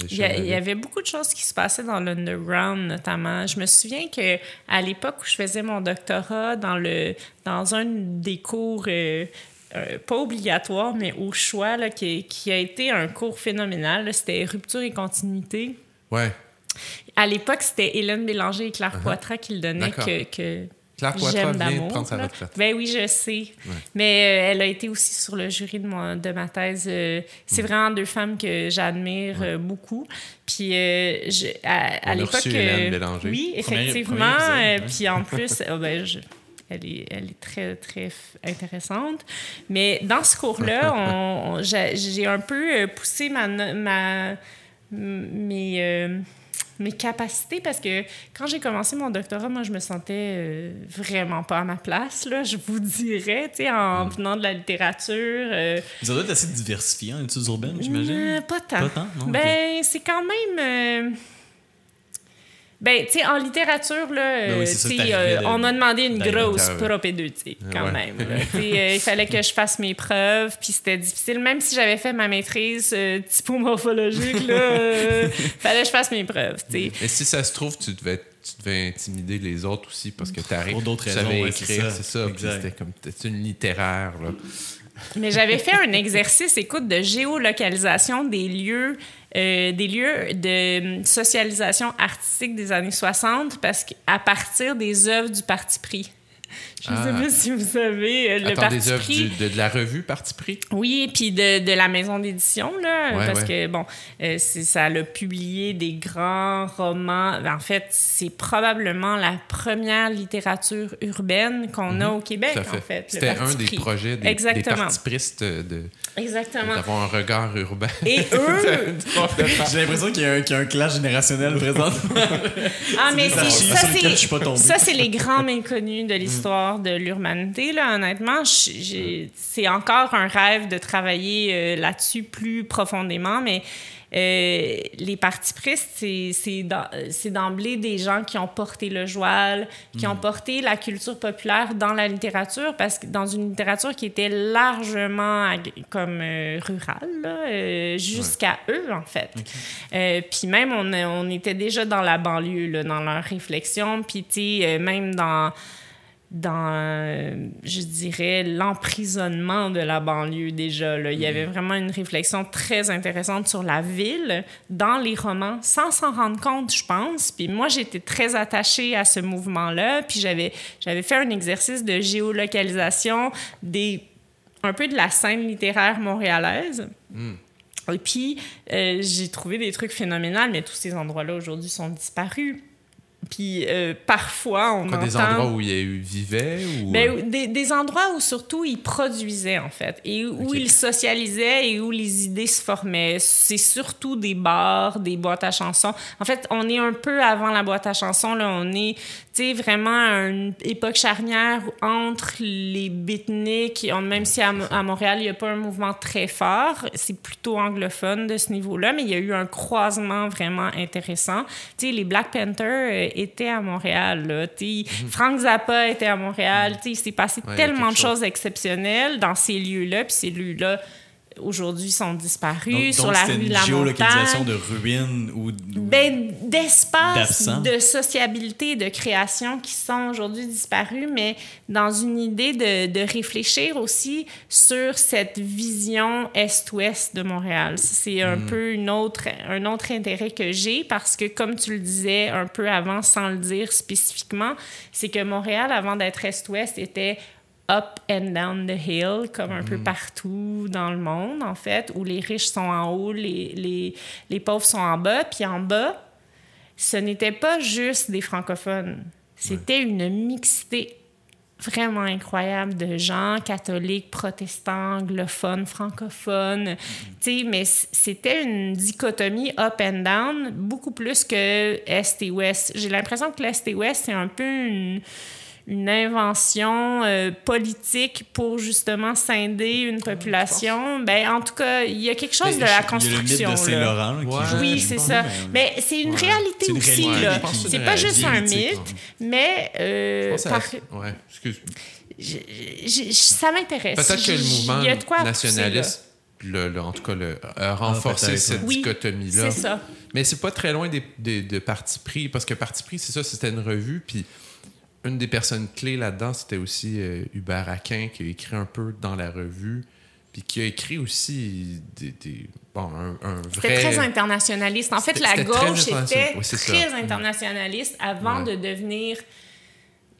[SPEAKER 1] à
[SPEAKER 2] Il y, a- il y avait beaucoup de choses qui se passaient dans l'underground, notamment. Je me souviens que à l'époque où je faisais mon doctorat, dans, le, dans un des cours, euh, euh, pas obligatoire, mais au choix, là, qui, qui a été un cours phénoménal, c'était Rupture et continuité.
[SPEAKER 1] Ouais.
[SPEAKER 2] À l'époque, c'était Hélène Bélanger et Claire Poitras qui le donnaient, que, que
[SPEAKER 1] Claire Poitras
[SPEAKER 2] j'aime
[SPEAKER 1] vient de
[SPEAKER 2] d'amour.
[SPEAKER 1] prendre sa retraite.
[SPEAKER 2] Ben oui, je sais. Mais euh, elle a été aussi sur le jury de, mon- de ma thèse. Euh,
[SPEAKER 1] Mm.
[SPEAKER 2] c'est vraiment deux femmes que j'admire euh, beaucoup. Puis euh, je- à, l'époque. Oui, effectivement.
[SPEAKER 3] premier épisode,
[SPEAKER 2] euh, Puis en plus, ah ben, je- elle, est, elle est très, très intéressante. Mais dans ce cours-là, on- on- j'ai un peu euh, poussé ma, no- ma, m- mes, euh, mes capacités parce que quand j'ai commencé mon doctorat, moi, je me sentais euh, vraiment pas à ma place, là, je vous dirais, tu sais, en venant de la littérature. euh,
[SPEAKER 3] doit être assez diversifié en études urbaines, j'imagine.
[SPEAKER 2] pas tant.
[SPEAKER 3] Pas tant, non?
[SPEAKER 2] Ben, c'est quand même. Ben, tu sais, en littérature, là,
[SPEAKER 3] Ben oui,
[SPEAKER 2] euh,
[SPEAKER 3] ça,
[SPEAKER 2] euh,
[SPEAKER 3] de-
[SPEAKER 2] on a demandé une grosse propédeutique, quand
[SPEAKER 1] Ouais.
[SPEAKER 2] même. euh, il fallait que je fasse mes preuves, puis c'était difficile. Même si j'avais fait ma maîtrise euh, typomorphologique, là, euh, fallait que je fasse mes preuves, tu sais.
[SPEAKER 1] Et si ça se trouve, tu devais, tu devais intimider les autres aussi parce que tu arrives.
[SPEAKER 3] Pour d'autres
[SPEAKER 1] tu
[SPEAKER 3] raisons,
[SPEAKER 1] savais
[SPEAKER 3] ouais,
[SPEAKER 1] écrire,
[SPEAKER 3] ça.
[SPEAKER 1] c'est ça. C'était comme. T'es une littéraire, là.
[SPEAKER 2] Mais j'avais fait un exercice, écoute, de géolocalisation des lieux, euh, des lieux de hum, socialisation artistique des années 60, parce qu'à partir des œuvres du Parti pris. Je ne sais
[SPEAKER 1] Ah.
[SPEAKER 2] pas si vous savez, euh, le
[SPEAKER 1] Attends, des œuvres
[SPEAKER 2] pris.
[SPEAKER 1] du- de, de la revue Parti pris?
[SPEAKER 2] Oui, puis de, de la maison d'édition, là,
[SPEAKER 1] Ouais,
[SPEAKER 2] parce
[SPEAKER 1] ouais.
[SPEAKER 2] que, bon, euh, c'est- ça a publié des grands romans. En fait, c'est probablement la première littérature urbaine qu'on a au Québec,
[SPEAKER 1] Mhm. À fait.
[SPEAKER 2] en fait.
[SPEAKER 1] C'était un des projets des, des
[SPEAKER 2] Exactement.
[SPEAKER 1] partipristes de,
[SPEAKER 2] Exactement.
[SPEAKER 1] d'avoir un regard urbain.
[SPEAKER 2] Et eux,
[SPEAKER 3] J'ai l'impression qu'il y, a un- qu'il y a un clash générationnel présent.
[SPEAKER 2] Ah, mais ça, c'est ça, c'est les grands méconnus de l'histoire l'histoire de l'urbanité. Là, honnêtement, c'est encore un rêve de travailler euh, là-dessus plus profondément, mais euh, les partis pristes, c'est d'emblée des gens qui ont porté le joual, qui ont mm. porté la culture populaire dans la littérature, parce que dans une littérature qui était largement comme euh, rurale, euh, jusqu'à eux, en fait. puis même, on, on, était déjà dans la banlieue, là, dans leur réflexion, puis même dans dans, je dirais, l'emprisonnement de la banlieue déjà. Là. Il y avait mm. vraiment une réflexion très intéressante sur la ville dans les romans, sans s'en rendre compte, je pense. Puis moi, j'étais très attachée à ce mouvement-là. Puis j'avais, j'avais fait un exercice de géolocalisation des, un peu de la scène littéraire montréalaise. Mm. Et puis, euh, j'ai trouvé des trucs phénoménaux, mais tous ces endroits-là aujourd'hui sont disparus. Puis euh, parfois, on
[SPEAKER 1] Des endroits où il vivait ou...
[SPEAKER 2] Ben, euh? des, des, endroits où surtout il produisait, en fait, et où il socialisait et où les idées se formaient. C'est surtout des bars, des boîtes à chansons. En fait, on est un peu avant la boîte à chansons. Là. On est sais, vraiment une époque charnière entre les beatniks, même si à, Montréal, il n'y a pas un mouvement très fort, c'est plutôt anglophone de ce niveau-là, mais il y a eu un croisement vraiment intéressant. Tu sais, les Black Panthers étaient à Montréal, là. Frank Zappa était à Montréal, sais, il s'est passé tellement de choses exceptionnelles dans ces lieux-là, puis ces lieux-là aujourd'hui sont disparus sur la rue de la géolocalisation
[SPEAKER 3] de ruines ou,
[SPEAKER 2] ben, d'espaces de sociabilité de création qui sont aujourd'hui disparus mais dans une idée de, de, réfléchir aussi sur cette vision est-ouest de Montréal. C'est un mm. peu une autre un autre intérêt que j'ai parce que comme tu le disais un peu avant sans le dire spécifiquement c'est que Montréal avant d'être est-ouest était up and down the hill, comme un peu mm. partout dans le monde, en fait, où les riches sont en haut, les, les, les pauvres sont en bas. Puis en bas, ce n'était pas juste des francophones. C'était une mixité vraiment incroyable de gens catholiques, protestants, anglophones, francophones. Mm. Tu sais, mais c'était une dichotomie up and down beaucoup plus que Est et Ouest. J'ai l'impression que l'Est et Ouest, c'est un peu une une invention euh, politique pour justement scinder une population. Ben, en tout cas, il y a quelque chose de la construction.
[SPEAKER 3] Il y a le mythe de Saint-Laurent.
[SPEAKER 2] oui, c'est ça. Mais c'est une réalité aussi. Là. C'est pas juste un mythe, mais... Euh, par...
[SPEAKER 1] ouais, excuse.
[SPEAKER 2] ça m'intéresse.
[SPEAKER 1] Peut-être que le mouvement nationaliste, le, en tout cas, le, a renforcé cette dichotomie-là.
[SPEAKER 2] c'est ça.
[SPEAKER 1] Mais c'est pas très loin des, des, de Parti pris, parce que Parti pris, c'est ça, c'était une revue, puis une des personnes clés là-dedans, c'était aussi euh, Hubert Aquin, qui a écrit un peu dans la revue, puis qui a écrit aussi des, bon, un, vrai...
[SPEAKER 2] C'était très internationaliste. En fait, la gauche était très internationaliste avant de devenir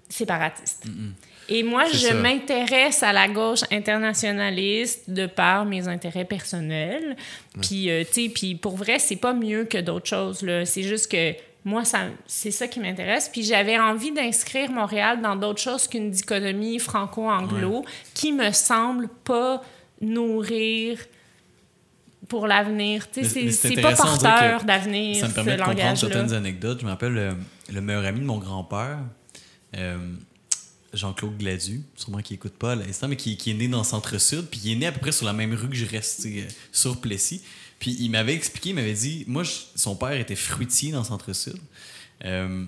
[SPEAKER 2] séparatiste. Et moi, je m'intéresse à la gauche internationaliste de par mes intérêts personnels. Puis, euh, tu sais, puis pour vrai, c'est pas mieux que d'autres choses. C'est juste que moi, c'est ça qui m'intéresse. Puis j'avais envie d'inscrire Montréal dans d'autres choses qu'une dichotomie franco-anglo qui me semble pas nourrir pour l'avenir. C'est pas porteur d'avenir,
[SPEAKER 3] Ça me permet de comprendre certaines anecdotes. Je me rappelle le, le, meilleur ami de mon grand-père, euh, Jean-Claude Gladu, sûrement qui écoute pas à l'instant, mais qui, qui, est né dans le Centre-Sud, puis il est né à peu près sur la même rue que je reste, sur Plessis. Puis il m'avait expliqué, il m'avait dit, moi, son père était fruitier dans le centre-sud. Euh,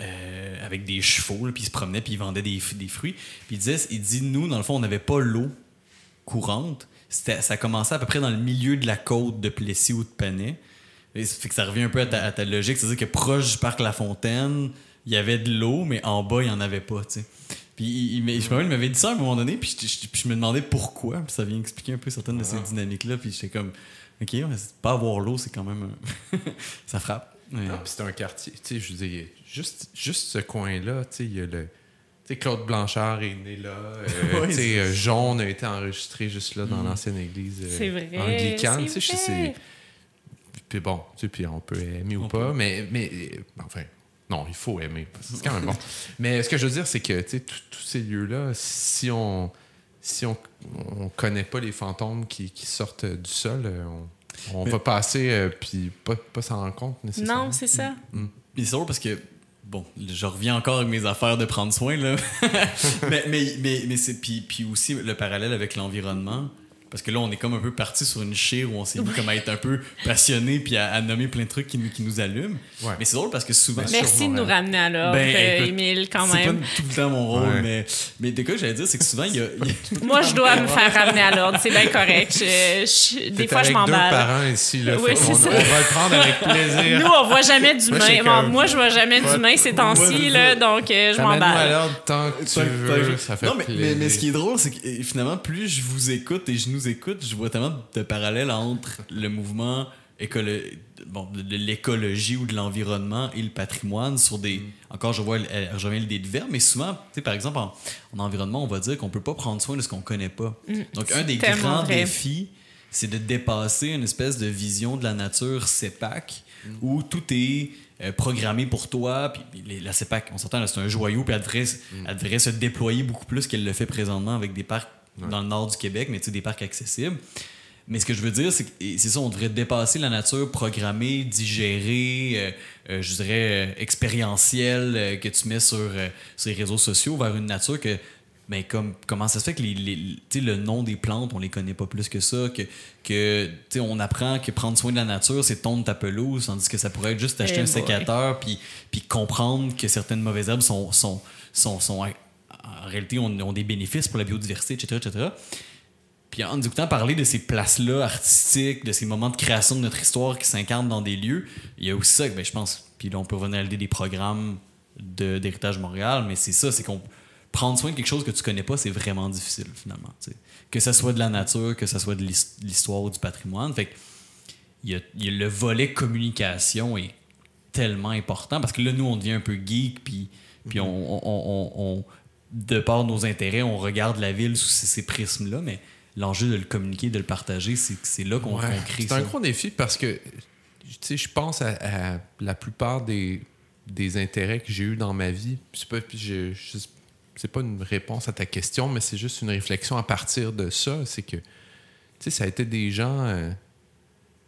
[SPEAKER 3] euh, avec des chevaux, puis il se promenait, puis il vendait des, des, fruits. Puis il disait, il dit, nous, dans le fond, on n'avait pas l'eau courante. Ça commençait à peu près dans le milieu de la côte de Plessis ou de Panay. Et ça fait que ça revient un peu à ta, logique, c'est-à-dire que proche du parc La Fontaine, il y avait de l'eau, mais en bas, il n'y en avait pas, tu sais. Puis il, il, m'avait dit ça à un moment donné, puis je, me demandais pourquoi, puis ça vient expliquer un peu certaines de ces dynamiques-là, puis j'étais comme OK, pas avoir l'eau, c'est quand même. ça frappe.
[SPEAKER 1] Ah, c'est un quartier. Tu sais, je dis, juste, juste ce coin-là, tu sais, il y a le. Tu sais, Claude Blanchard est né là. Euh, tu sais, euh, Jaune a été enregistré juste là dans mm. l'ancienne église
[SPEAKER 2] euh,
[SPEAKER 1] anglicane. Tu sais, Puis bon, tu sais, puis on peut aimer ou pas, mais, mais enfin, non, il faut aimer. C'est quand même bon. mais ce que je veux dire, c'est que, tu sais, tous ces lieux-là, si on si on ne connaît pas les fantômes qui, sortent du sol, euh, on, va passer euh, puis pas, pas s'en rendre compte nécessairement.
[SPEAKER 2] Non, c'est ça.
[SPEAKER 3] Mm. Mm. c'est drôle parce que bon, je reviens encore avec mes affaires de prendre soin, là. mais mais, mais, mais c'est. Puis, puis aussi le parallèle avec l'environnement. Parce que là, on est comme un peu parti sur une chire où on s'est mis comme à être un peu passionné puis à, nommer plein de trucs qui nous, qui nous allument. Mais c'est drôle parce que souvent.
[SPEAKER 2] Merci de nous ramener à l'ordre, ben, euh, Émile, quand même.
[SPEAKER 3] C'est pas tout le temps mon rôle, mais, mais de quoi j'allais dire, c'est que souvent, il y a.
[SPEAKER 2] Moi, je dois me faire ramener à l'ordre, c'est bien correct. des fois, je m'emballe. deux
[SPEAKER 1] parents ici, là. Oui, on, on, va le prendre avec plaisir.
[SPEAKER 2] Nous, on voit jamais d'humain. Moi, moi, je vois jamais d'humain ces temps-ci, là, donc euh, je m'emballe.
[SPEAKER 1] à l'ordre tant que tu veux, ça fait
[SPEAKER 3] non, mais, mais, ce qui est drôle, c'est que finalement, plus je vous écoute et je nous écoute, je vois tellement de parallèles entre le mouvement bon, de l'écologie ou de l'environnement et le patrimoine sur des. Mm. Encore, je vois, je reviens l'idée de verbe, mais souvent, par exemple, en, environnement, on va dire qu'on peut pas prendre soin de ce qu'on connaît pas. Mm. Donc, un des grands défis, c'est de dépasser une espèce de vision de la nature CEPAC mm. où tout est euh, programmé pour toi. Puis la CEPAC, on s'entend, c'est un joyau, puis elle devrait, elle devrait se déployer beaucoup plus qu'elle le fait présentement avec des parcs dans le nord du Québec, mais des parcs accessibles. Mais ce que je veux dire, c'est que c'est ça, on devrait dépasser la nature programmée, digérée, euh, euh, je dirais euh, expérientielle que tu mets sur, sur, les réseaux sociaux vers une nature que. Mais ben, comme, comment ça se fait que les, les le nom des plantes, on les connaît pas plus que ça, que, que on apprend que prendre soin de la nature, c'est tondre ta pelouse, tandis que ça pourrait être juste acheter eh un sécateur puis, puis comprendre que certaines mauvaises herbes sont, sont, sont, sont en réalité ont, ont, des bénéfices pour la biodiversité, etc. etc. Puis en écoutant parler de ces places-là artistiques, de ces moments de création de notre histoire qui s'incarnent dans des lieux, il y a aussi ça, ben, je pense, puis là on peut revenir à l'idée des programmes d'Héritage Montréal, mais c'est ça, c'est qu'on prendre soin de quelque chose que tu connais pas, c'est vraiment difficile finalement. Que ce soit de la nature, que ce soit de l'histoire ou du patrimoine. Fait il y, a, il y a le volet communication est tellement important parce que là, nous, on devient un peu geek, puis, puis mm-hmm. on, on, on, de par nos intérêts, on regarde la ville sous ces, ces prismes-là, mais l'enjeu de le communiquer, de le partager, c'est là qu'on crée
[SPEAKER 1] ça. C'est un gros défi parce que, tu sais, je pense à, la plupart des, des intérêts que j'ai eus dans ma vie. C'est pas, c'est pas une réponse à ta question, mais c'est juste une réflexion à partir de ça. C'est que, tu sais, ça a été des gens. Euh,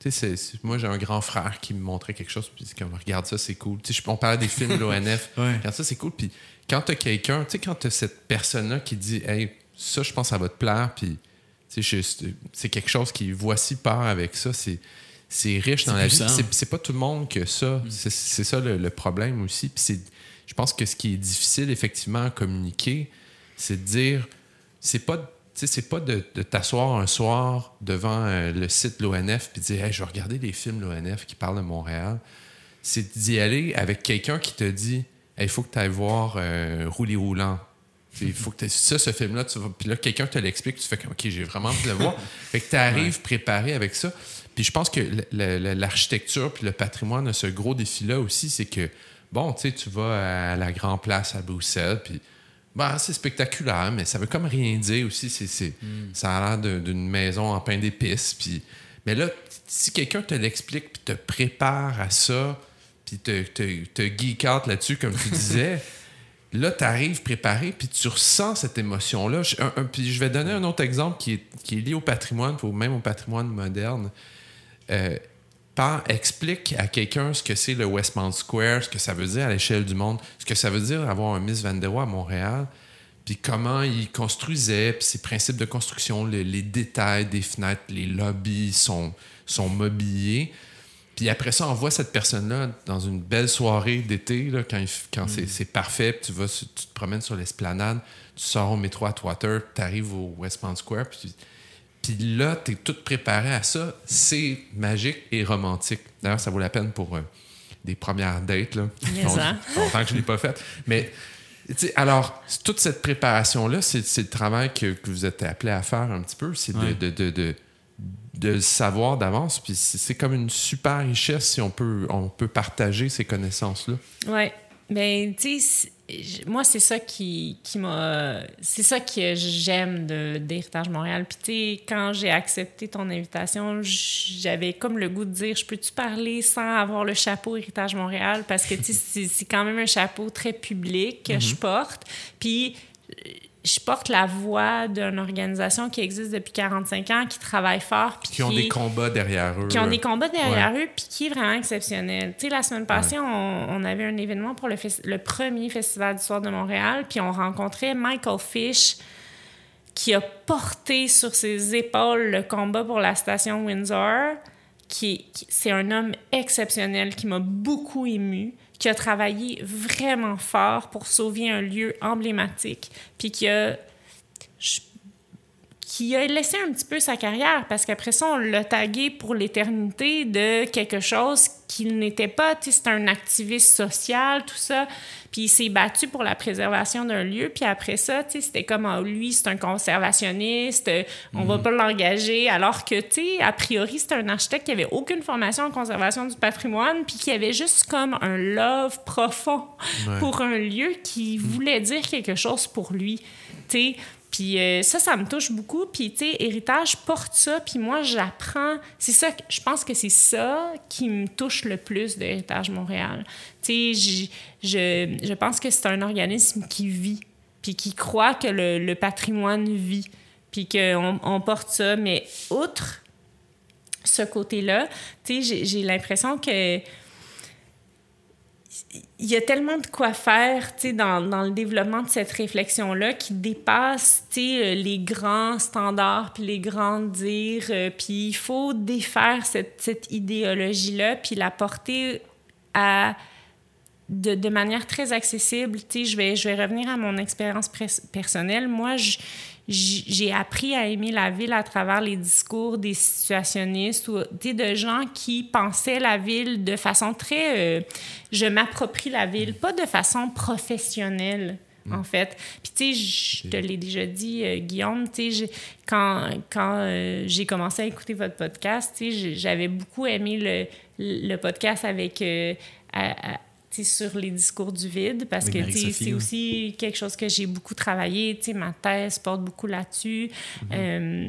[SPEAKER 1] tu sais, moi, j'ai un grand frère qui me montrait quelque chose, puis comme, regarde ça, c'est cool. Tu sais, on parlait des films de l'ONF. Regarde ça, c'est cool. Puis quand tu as quelqu'un, tu sais, quand tu as cette personne-là qui dit, hey, ça, je pense, ça va te plaire, puis c'est quelque chose qui, voici, part avec ça. C'est riche dans la vie. C'est pas tout le monde que ça. Mm. C'est ça le, problème aussi. Puis je pense que ce qui est difficile, effectivement, à communiquer, c'est de dire c'est pas c'est pas de, t'asseoir un soir devant euh, le site de l'ONF puis de dire je vais regarder des films de l'ONF qui parlent de Montréal. C'est d'y aller avec quelqu'un qui te dit il faut que tu ailles voir euh, Roulis Roulant il faut que tu ça, ce film-là. Puis là, quelqu'un te l'explique, tu fais comme, OK, j'ai vraiment envie de le voir. fait que tu arrives préparé avec ça. Puis je pense que l'architecture puis le patrimoine a ce gros défi-là aussi, c'est que, bon, tu sais, tu vas à la Grand Place à Bruxelles, puis bah, c'est spectaculaire, mais ça veut comme rien dire aussi. C'est, hmm. Ça a l'air d'une maison en pain d'épices. Puis... Mais là, si quelqu'un te l'explique, puis te prépare à ça, puis te, te, te geek out là-dessus, comme tu disais, là, tu arrives préparé, puis tu ressens cette émotion-là. puis je vais donner un autre exemple qui est, qui est lié au patrimoine, ou même au patrimoine moderne. Euh, par, explique à quelqu'un ce que c'est le Westmount Square, ce que ça veut dire à l'échelle du monde, ce que ça veut dire avoir un Miss Van der Rohe à Montréal, puis comment il construisait, puis ses principes de construction, les, détails des fenêtres, les lobbies, son, son mobilier. Puis après ça, on voit cette personne-là dans une belle soirée d'été, quand, quand mm. c'est parfait, puis tu, vas, tu te promènes sur l'esplanade, tu sors au métro à Twater, tu arrives au Westmount Square, puis, puis là, tu es tout préparé à ça. C'est magique et romantique. D'ailleurs, ça vaut la peine pour euh, des premières dates. Là.
[SPEAKER 2] Hein?
[SPEAKER 1] longtemps que je ne l'ai pas fait. Mais alors, toute cette préparation-là, c'est le travail que, vous êtes appelé à faire un petit peu. C'est de, de de le savoir d'avance. Puis c'est comme une super richesse si on peut, on peut partager ces connaissances-là.
[SPEAKER 2] Oui. Mais tu sais, moi, c'est ça qui, qui m'a. C'est ça que j'aime d'Héritage Montréal. Puis tu sais, quand j'ai accepté ton invitation, j'avais comme le goût de dire je peux-tu parler sans avoir le chapeau Héritage Montréal? Parce que tu sais, c'est quand même un chapeau très public que je mm-hmm. porte. Puis je porte la voix d'une organisation qui existe depuis 45 ans, qui travaille fort.
[SPEAKER 1] Qui, ont des combats derrière eux.
[SPEAKER 2] Qui ont des combats derrière eux, puis qui est vraiment exceptionnel. Tu sais, la semaine passée, on, avait un événement pour le, le premier Festival d'histoire de Montréal, puis on rencontrait Michael Fish, qui a porté sur ses épaules le combat pour la station Windsor. Qui, qui c'est un homme exceptionnel qui m'a beaucoup ému qui a travaillé vraiment fort pour sauver un lieu emblématique, puis qui a, qui a laissé un petit peu sa carrière, parce qu'après ça, on l'a tagué pour l'éternité de quelque chose qu'il n'était pas. C'est un activiste social, tout ça. Puis il s'est battu pour la préservation d'un lieu. Puis après ça, tu sais, c'était comme, oh, lui, c'est un conservationniste, on va mhm. pas l'engager. Alors que, tu sais, a priori, c'est un architecte qui avait aucune formation en conservation du patrimoine, puis qui avait juste comme un love profond pour un lieu qui mhm. voulait dire quelque chose pour lui. Tu sais, puis euh, ça, ça me touche beaucoup. Puis, tu Héritage porte ça. Puis moi, j'apprends. C'est ça, je pense que c'est ça qui me touche le plus d'Héritage Montréal. Tu sais, je, je, pense que c'est un organisme qui vit. Puis qui croit que le, le patrimoine vit. Puis qu'on on porte ça. Mais outre ce côté-là, tu sais, j'ai l'impression que il y a tellement de quoi faire dans, dans le développement de cette réflexion-là qui dépasse euh, les grands standards puis les grands dires. Euh, puis il faut défaire cette, cette idéologie-là puis la porter à, de, de manière très accessible. Je vais, je vais revenir à mon expérience personnelle. Moi, je j'ai appris à aimer la ville à travers les discours des situationnistes ou de gens qui pensaient la ville de façon très... Euh, je m'approprie la ville, pas de façon professionnelle mm. en fait. Puis, tu sais, je te l'ai déjà dit, euh, Guillaume, tu sais, quand, quand euh, j'ai commencé à écouter votre podcast, tu sais, j'avais beaucoup aimé le, le podcast avec sur les discours du vide parce que c'est aussi quelque chose que j'ai beaucoup travaillé. Ma thèse porte beaucoup là-dessus. Mm-hmm. Euh,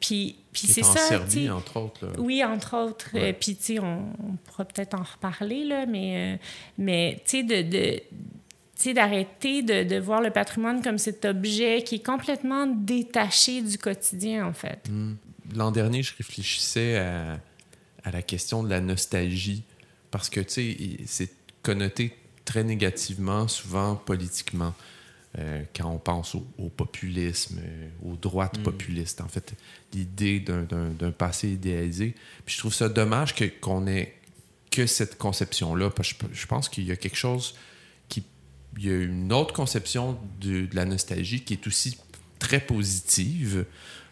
[SPEAKER 2] puis, puis c'est ça.
[SPEAKER 1] Serbie, entre autres.
[SPEAKER 2] Oui, entre autres. Euh, puis, tu sais, on, pourra peut-être en reparler, là, mais, euh, mais tu sais, de, de d'arrêter de, de, voir le patrimoine comme cet objet qui est complètement détaché du quotidien, en fait.
[SPEAKER 1] Mm. L'an dernier, je réfléchissais à, à, la question de la nostalgie parce que, tu sais, connoté très négativement, souvent politiquement, euh, quand on pense au, populisme, euh, aux droites mm. populistes. En fait, l'idée d'un passé idéalisé. Puis je trouve ça dommage qu'on ait que cette conception-là. Je, je pense qu'il y a quelque chose qui. Il y a une autre conception de, de la nostalgie qui est aussi très positive,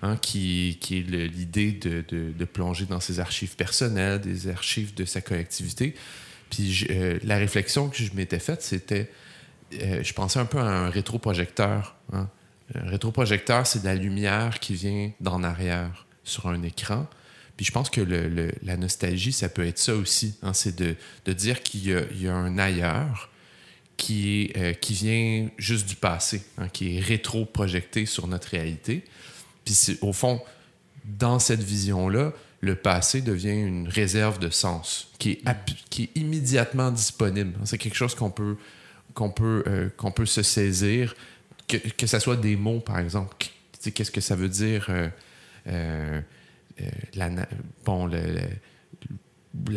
[SPEAKER 1] hein, qui, qui, est l'idée de, de, de, plonger dans ses archives personnelles, des archives de sa collectivité. Puis euh, la réflexion que je m'étais faite, c'était, euh, je pensais un peu à un rétroprojecteur. Hein. Un rétroprojecteur, c'est de la lumière qui vient d'en arrière sur un écran. Puis je pense que la nostalgie, ça peut être ça aussi. Hein. c'est de, dire qu'il y, a un ailleurs euh, qui vient juste du passé, hein, qui est rétroprojecté sur notre réalité. Puis au fond, dans cette vision-là, le passé devient une réserve de sens qui est, qui immédiatement disponible. C'est quelque chose qu'on peut, qu'on peut, euh, se saisir, que, que ce soit des mots, par exemple. Qu'est-ce que ça veut dire euh, euh, la,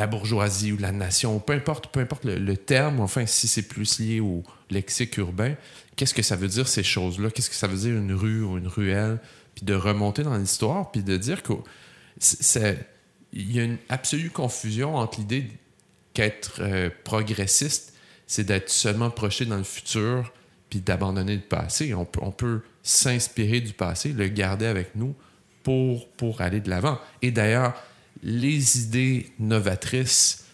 [SPEAKER 1] bourgeoisie ou la nation, peu importe, peu importe le, terme, enfin, si c'est plus lié au lexique urbain, qu'est-ce que ça veut dire ces choses-là? Qu'est-ce que ça veut dire une rue ou une ruelle? Puis de remonter dans l'histoire, puis de dire que il y a une absolue confusion entre l'idée qu'être euh, progressiste, c'est d'être seulement projeté dans le futur puis d'abandonner le passé. On peut, on peut s'inspirer du passé, le garder avec nous pour, pour aller de l'avant. Et d'ailleurs, les idées novatrices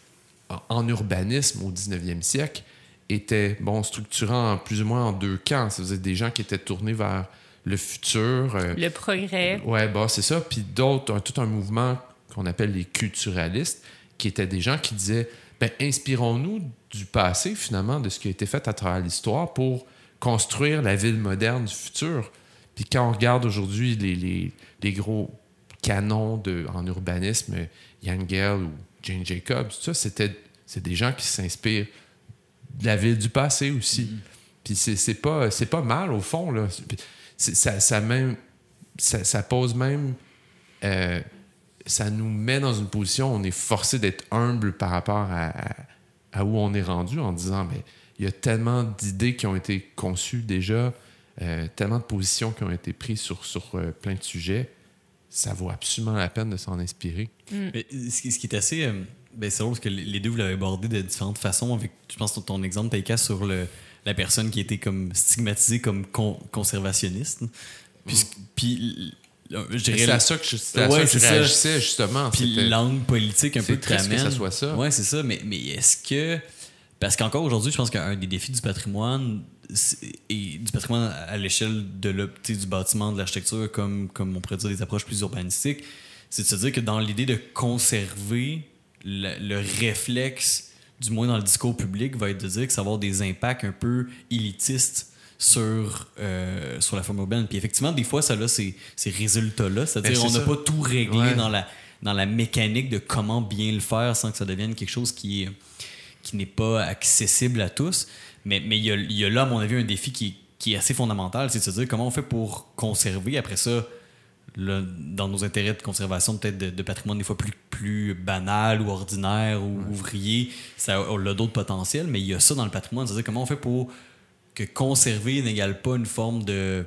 [SPEAKER 1] en urbanisme au 19e siècle étaient bon, structurant plus ou moins en deux camps. Ça des gens qui étaient tournés vers le futur.
[SPEAKER 2] Euh, le progrès.
[SPEAKER 1] Ouais, bah, c'est ça. Puis d'autres, tout un mouvement qu'on appelle les culturalistes, qui étaient des gens qui disaient ben, inspirons-nous du passé, finalement, de ce qui a été fait à travers l'histoire pour construire la ville moderne du futur. Puis quand on regarde aujourd'hui les, les, les, gros canons de, en urbanisme, Yangel ou Jane Jacobs, tout ça, c'était c'est des gens qui s'inspirent de la ville du passé aussi. Mm-hmm. Puis c'est pas, pas mal, au fond. Là ça, ça, même, ça, pose même. Euh, ça nous met dans une position où on est forcé d'être humble par rapport à, à, où on est rendu en disant mais il y a tellement d'idées qui ont été conçues déjà, euh, tellement de positions qui ont été prises sur, sur euh, plein de sujets. Ça vaut absolument la peine de s'en inspirer.
[SPEAKER 3] Mm. ce, qui, est assez. Ben, c'est drôle parce que les deux, vous l'avez abordé de différentes façons. Avec, je pense, ton exemple, Taïka, sur le, la personne qui était comme stigmatisée comme conservationniste. Puis, mm. puis
[SPEAKER 1] c'est à ça que je, ouais, ça que je réagissais, justement.
[SPEAKER 3] Puis l'angle politique un peu
[SPEAKER 1] que ça soit ça.
[SPEAKER 3] Ouais, c'est ça. Mais, mais est-ce que. Parce qu'encore aujourd'hui, je pense qu'un des défis du patrimoine, et du patrimoine à l'échelle de du bâtiment, de l'architecture, comme, comme on pourrait dire des approches plus urbanistiques, c'est de se dire que dans l'idée de conserver le, réflexe, du moins dans le discours public, va être de dire que ça va avoir des impacts un peu élitistes sur, euh, sur la forme urbaine. Puis effectivement, des fois, ça a ces, ces résultats-là. C'est-à-dire ben, on n'a pas tout réglé dans, la, dans la mécanique de comment bien le faire sans que ça devienne quelque chose qui est qui n'est pas accessible à tous. Mais, mais il, y a, y a là, à mon avis, un défi qui, qui est assez fondamental, c'est de se dire comment on fait pour conserver après ça dans nos intérêts de conservation peut-être de, patrimoine des fois plus, plus banal ou ordinaire ou ouvrier, ça a, d'autres potentiels, mais il y a ça dans le patrimoine. C'est-à-dire comment on fait pour que conserver n'égale pas une forme de,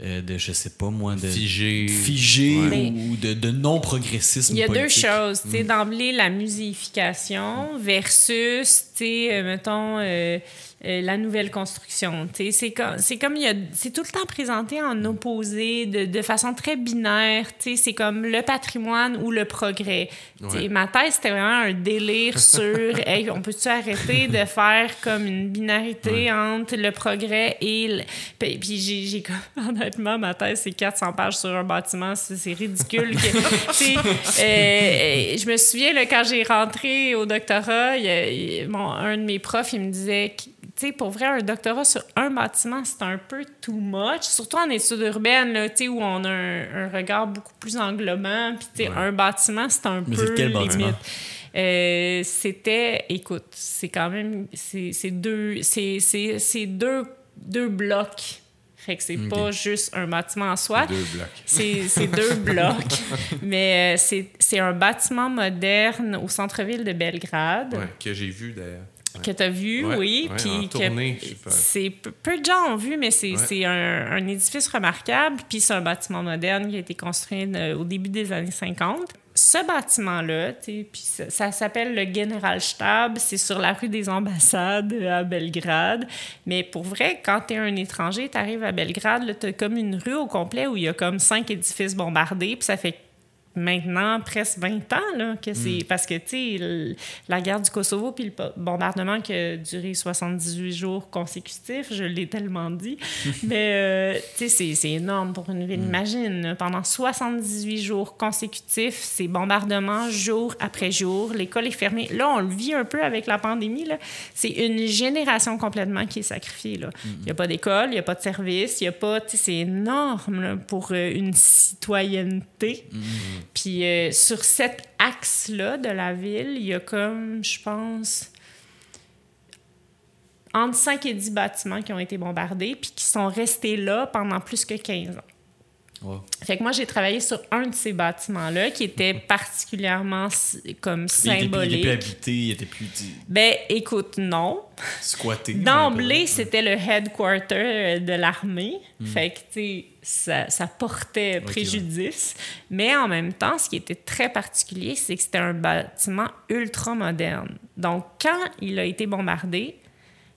[SPEAKER 3] euh, de je sais pas moi, de
[SPEAKER 1] figé,
[SPEAKER 3] figé ou de, de non-progressisme.
[SPEAKER 2] Il y a deux choses. Mm. D'emblée, la musification versus, euh, mettons, euh, euh, la nouvelle construction. C'est comme, c'est comme il y a, c'est tout le temps présenté en opposé, de, de façon très binaire. C'est comme le patrimoine ou le progrès. Ma thèse, c'était vraiment un délire sur hey, on peut-tu arrêter de faire comme une binarité entre le progrès et. Le... Puis, puis j'ai, j'ai honnêtement, ma thèse, c'est 400 pages sur un bâtiment. C'est, ridicule. que, euh, je me souviens, là, quand j'ai rentré au doctorat, mon, un de mes profs, il me disait tu sais, pour vrai, un doctorat sur un bâtiment, c'est un peu too much, surtout en études urbaines, là, tu sais, où on a un, regard beaucoup plus englobant. Puis, tu sais, un bâtiment, c'est un
[SPEAKER 3] Mais
[SPEAKER 2] peu
[SPEAKER 3] quel limite.
[SPEAKER 2] Euh, c'était, écoute, c'est quand même, c'est deux, c'est deux, deux blocs. Fait que c'est pas juste un bâtiment en soi.
[SPEAKER 1] Deux blocs.
[SPEAKER 2] C'est deux blocs. Mais euh, c'est un bâtiment moderne au centre-ville de Belgrade.
[SPEAKER 1] Ouais, que j'ai vu d'ailleurs
[SPEAKER 2] que tu as vu, oui.
[SPEAKER 1] puis
[SPEAKER 2] c'est peu de gens ont vu, mais c'est un, édifice remarquable. Puis c'est un bâtiment moderne qui a été construit euh, au début des années 50. Ce bâtiment-là, puis ça, ça s'appelle le Generalstab, c'est sur la rue des Ambassades à Belgrade. Mais pour vrai, quand tu es un étranger, tu arrives à Belgrade, tu comme une rue au complet où il y a comme cinq édifices bombardés, puis ça fait maintenant presque 20 ans là, que c'est mm. parce que tu sais la guerre du Kosovo puis le bombardement qui a duré 78 jours consécutifs, je l'ai tellement dit, mais euh, tu sais c'est énorme pour une ville. Mm. Imagine pendant 78 jours consécutifs, ces bombardements jour après jour, l'école est fermée. Là, on le vit un peu avec la pandémie là, c'est une génération complètement qui est sacrifiée là. Mm. Il y a pas d'école, il y a pas de service, il y a pas tu sais c'est énorme pour euh, une citoyenneté. Puis euh, sur cet axe-là de la ville, il y a comme, je pense, entre 5 et 10 bâtiments qui ont été bombardés, puis qui sont restés là pendant plus que 15 ans. Fait que moi, j'ai travaillé sur un de ces bâtiments-là qui était particulièrement comme symbolique. Il
[SPEAKER 3] était plus habité, il était plus...
[SPEAKER 2] Ben, écoute, non.
[SPEAKER 3] Squatté.
[SPEAKER 2] D'emblée, c'était le headquarter de l'armée. Hmm. Fait que, tu sais, ça, portait préjudice. Mais en même temps, ce qui était très particulier, c'est que c'était un bâtiment ultra moderne. Donc, quand il a été bombardé,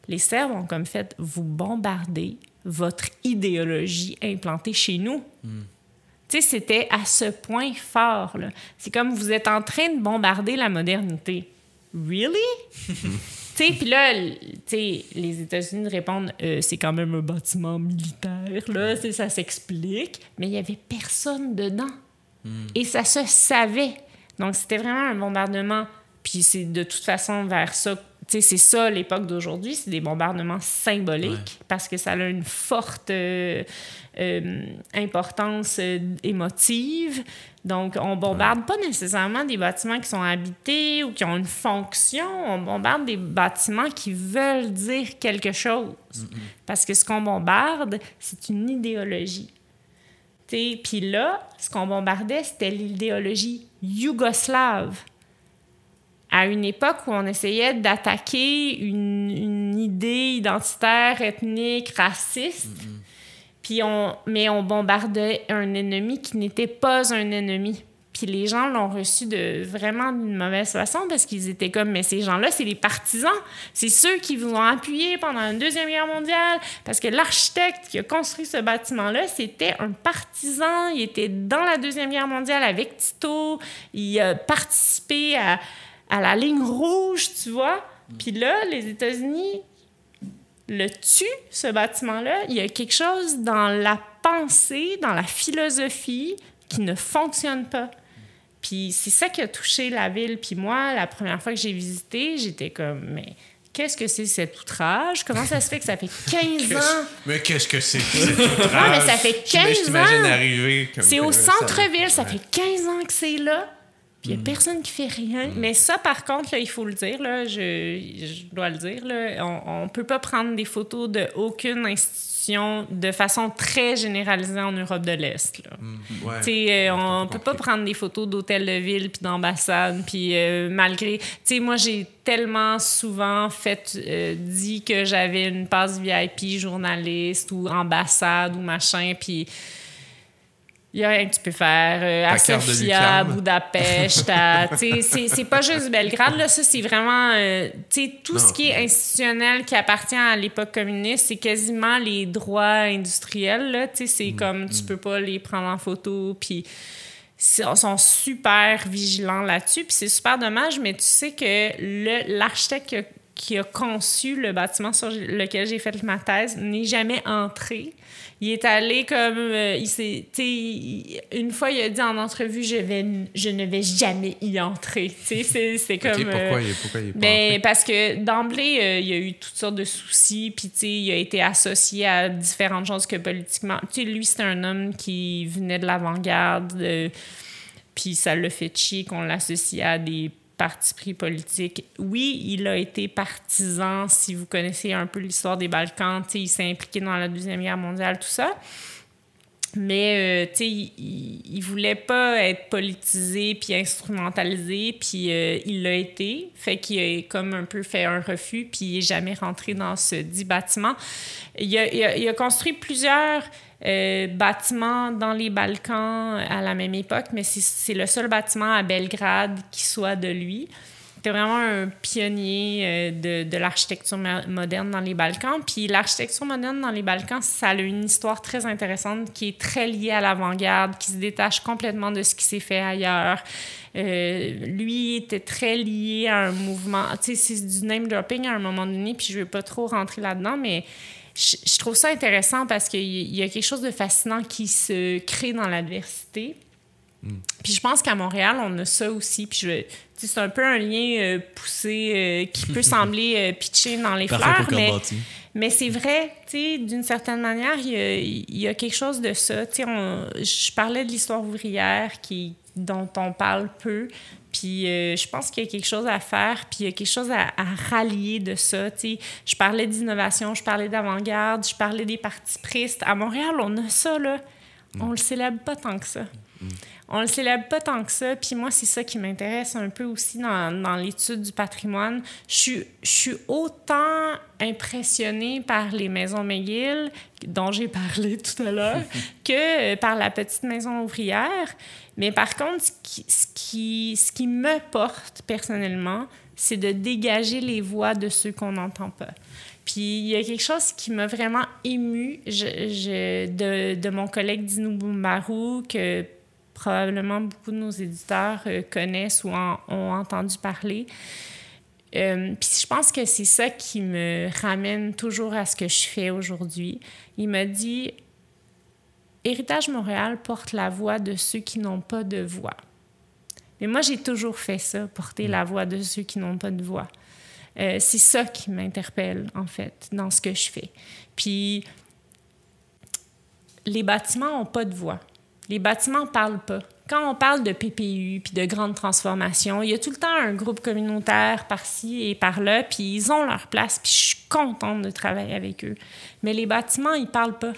[SPEAKER 2] les Serbes ont comme fait, vous bombardez votre idéologie implantée chez nous. Hmm. Tu sais, c'était à ce point fort. C'est comme vous êtes en train de bombarder la modernité. Really? tu sais, puis là, les États-Unis répondent euh, c'est quand même un bâtiment militaire, là, ça s'explique. Mais il n'y avait personne dedans. Hmm. Et ça se savait. Donc, c'était vraiment un bombardement. Puis c'est de toute façon vers ça c'est ça l'époque d'aujourd'hui, c'est des bombardements symboliques parce que ça a une forte euh, euh, importance euh, émotive. Donc, on bombarde pas nécessairement des bâtiments qui sont habités ou qui ont une fonction, on bombarde des bâtiments qui veulent dire quelque chose. Parce que ce qu'on bombarde, c'est une idéologie. Puis là, ce qu'on bombardait, c'était l'idéologie yougoslave à une époque où on essayait d'attaquer une, une, idée identitaire, ethnique, raciste. Puis on, mais on bombardait un ennemi qui n'était pas un ennemi. Puis les gens l'ont reçu de vraiment d'une mauvaise façon parce qu'ils étaient comme, mais ces gens-là, c'est les partisans. C'est ceux qui vous ont appuyé pendant la Deuxième Guerre mondiale. Parce que l'architecte qui a construit ce bâtiment-là, c'était un partisan. Il était dans la Deuxième Guerre mondiale avec Tito. Il a participé à, à la ligne rouge, tu vois. Puis là, les États-Unis le tuent, ce bâtiment-là. Il y a quelque chose dans la pensée, dans la philosophie qui ne fonctionne pas. Puis c'est ça qui a touché la ville. Puis moi, la première fois que j'ai visité, j'étais comme, mais qu'est-ce que c'est cet outrage? Comment ça se fait que ça fait 15 ans?
[SPEAKER 1] Mais qu'est-ce que c'est cet outrage? Non,
[SPEAKER 2] mais ça fait 15 ans. C'est au centre-ville, ça fait 15 ans que c'est là. Il n'y a mm. personne qui fait rien. Mm. Mais ça, par contre, là, il faut le dire, là, je, je dois le dire, là, on ne peut pas prendre des photos d'aucune institution de façon très généralisée en Europe de l'Est. Mm. Euh, on ne peut pas prendre des photos d'hôtels de ville puis d'ambassades. Puis euh, malgré... Moi, j'ai tellement souvent fait euh, dit que j'avais une passe VIP journaliste ou ambassade ou machin. Puis il n'y a rien que tu peux faire. Euh, à Sofia, à Budapest, c'est pas juste Belgrade, là, ça, c'est vraiment. Euh, tout ce qui est institutionnel qui appartient à l'époque communiste, c'est quasiment les droits industriels, là. C'est mm. comme tu mm. peux pas les prendre en photo, puis ils sont super vigilants là-dessus, puis c'est super dommage, mais tu sais que l'architecte qui, qui a conçu le bâtiment sur lequel j'ai fait ma thèse n'est jamais entré il est allé comme euh, il s'est une fois il a dit en entrevue je vais je ne vais jamais y entrer. C'est c'est comme
[SPEAKER 1] pourquoi, euh, il, pourquoi il est pas
[SPEAKER 2] ben, parce que d'emblée euh, il y a eu toutes sortes de soucis puis il a été associé à différentes choses que politiquement tu sais lui c'était un homme qui venait de l'avant-garde puis ça le fait chier qu'on l'associe à des parti pris politique. Oui, il a été partisan, si vous connaissez un peu l'histoire des Balkans, il s'est impliqué dans la Deuxième Guerre mondiale, tout ça. Mais, euh, il, il, voulait pas être politisé puis instrumentalisé, puis euh, il l'a été. Fait qu'il a comme un peu fait un refus, puis il n'est jamais rentré dans ce dit bâtiment. Il a, construit plusieurs euh, bâtiments dans les Balkans à la même époque, mais c'est le seul bâtiment à Belgrade qui soit de lui vraiment un pionnier euh, de, de l'architecture moderne dans les Balkans. Puis l'architecture moderne dans les Balkans, ça a une histoire très intéressante qui est très liée à l'avant-garde, qui se détache complètement de ce qui s'est fait ailleurs. Euh, lui était très lié à un mouvement. Tu sais, c'est du name dropping à un moment donné, puis je ne veux pas trop rentrer là-dedans, mais je, trouve ça intéressant parce qu'il y a quelque chose de fascinant qui se crée dans l'adversité. Mm. Puis je pense qu'à Montréal, on a ça aussi. Puis je, c'est un peu un lien euh, poussé euh, qui peut sembler euh, pitché dans les fleurs, mais, mais c'est vrai, d'une certaine manière, il y, a, quelque chose de ça. On, je parlais de l'histoire ouvrière qui, dont on parle peu, puis je pense qu'il y a quelque chose à faire, puis il y a quelque chose à, rallier de ça. Je parlais d'innovation, je parlais d'avant-garde, je parlais des partis pristes. À Montréal, on a ça, là. Mm. On le célèbre pas tant que ça. Mm on le célèbre pas tant que ça. Puis moi, c'est ça qui m'intéresse un peu aussi dans, dans l'étude du patrimoine. Je je suis autant impressionnée par les maisons McGill, dont j'ai parlé tout à l'heure, que par la petite maison ouvrière. Mais par contre, ce qui, me porte personnellement, c'est de dégager les voix de ceux qu'on n'entend pas. Puis il y a quelque chose qui m'a vraiment ému je, de, mon collègue Dinou Boumbarou, que probablement beaucoup de nos éditeurs euh, connaissent ou ont entendu parler. Euh, puis je pense que c'est ça qui me ramène toujours à ce que je fais aujourd'hui. Il m'a dit Héritage Montréal porte la voix de ceux qui n'ont pas de voix. Mais moi, j'ai toujours fait ça, porter la voix de ceux qui n'ont pas de voix. Euh, c'est ça qui m'interpelle, en fait, dans ce que je fais. Puis, les bâtiments n'ont pas de voix. Les bâtiments ne parlent pas. Quand on parle de PPU puis de grandes transformations, il y a tout le temps un groupe communautaire par-ci et par-là, puis ils ont leur place, puis je suis contente de travailler avec eux. Mais les bâtiments, ils parlent pas.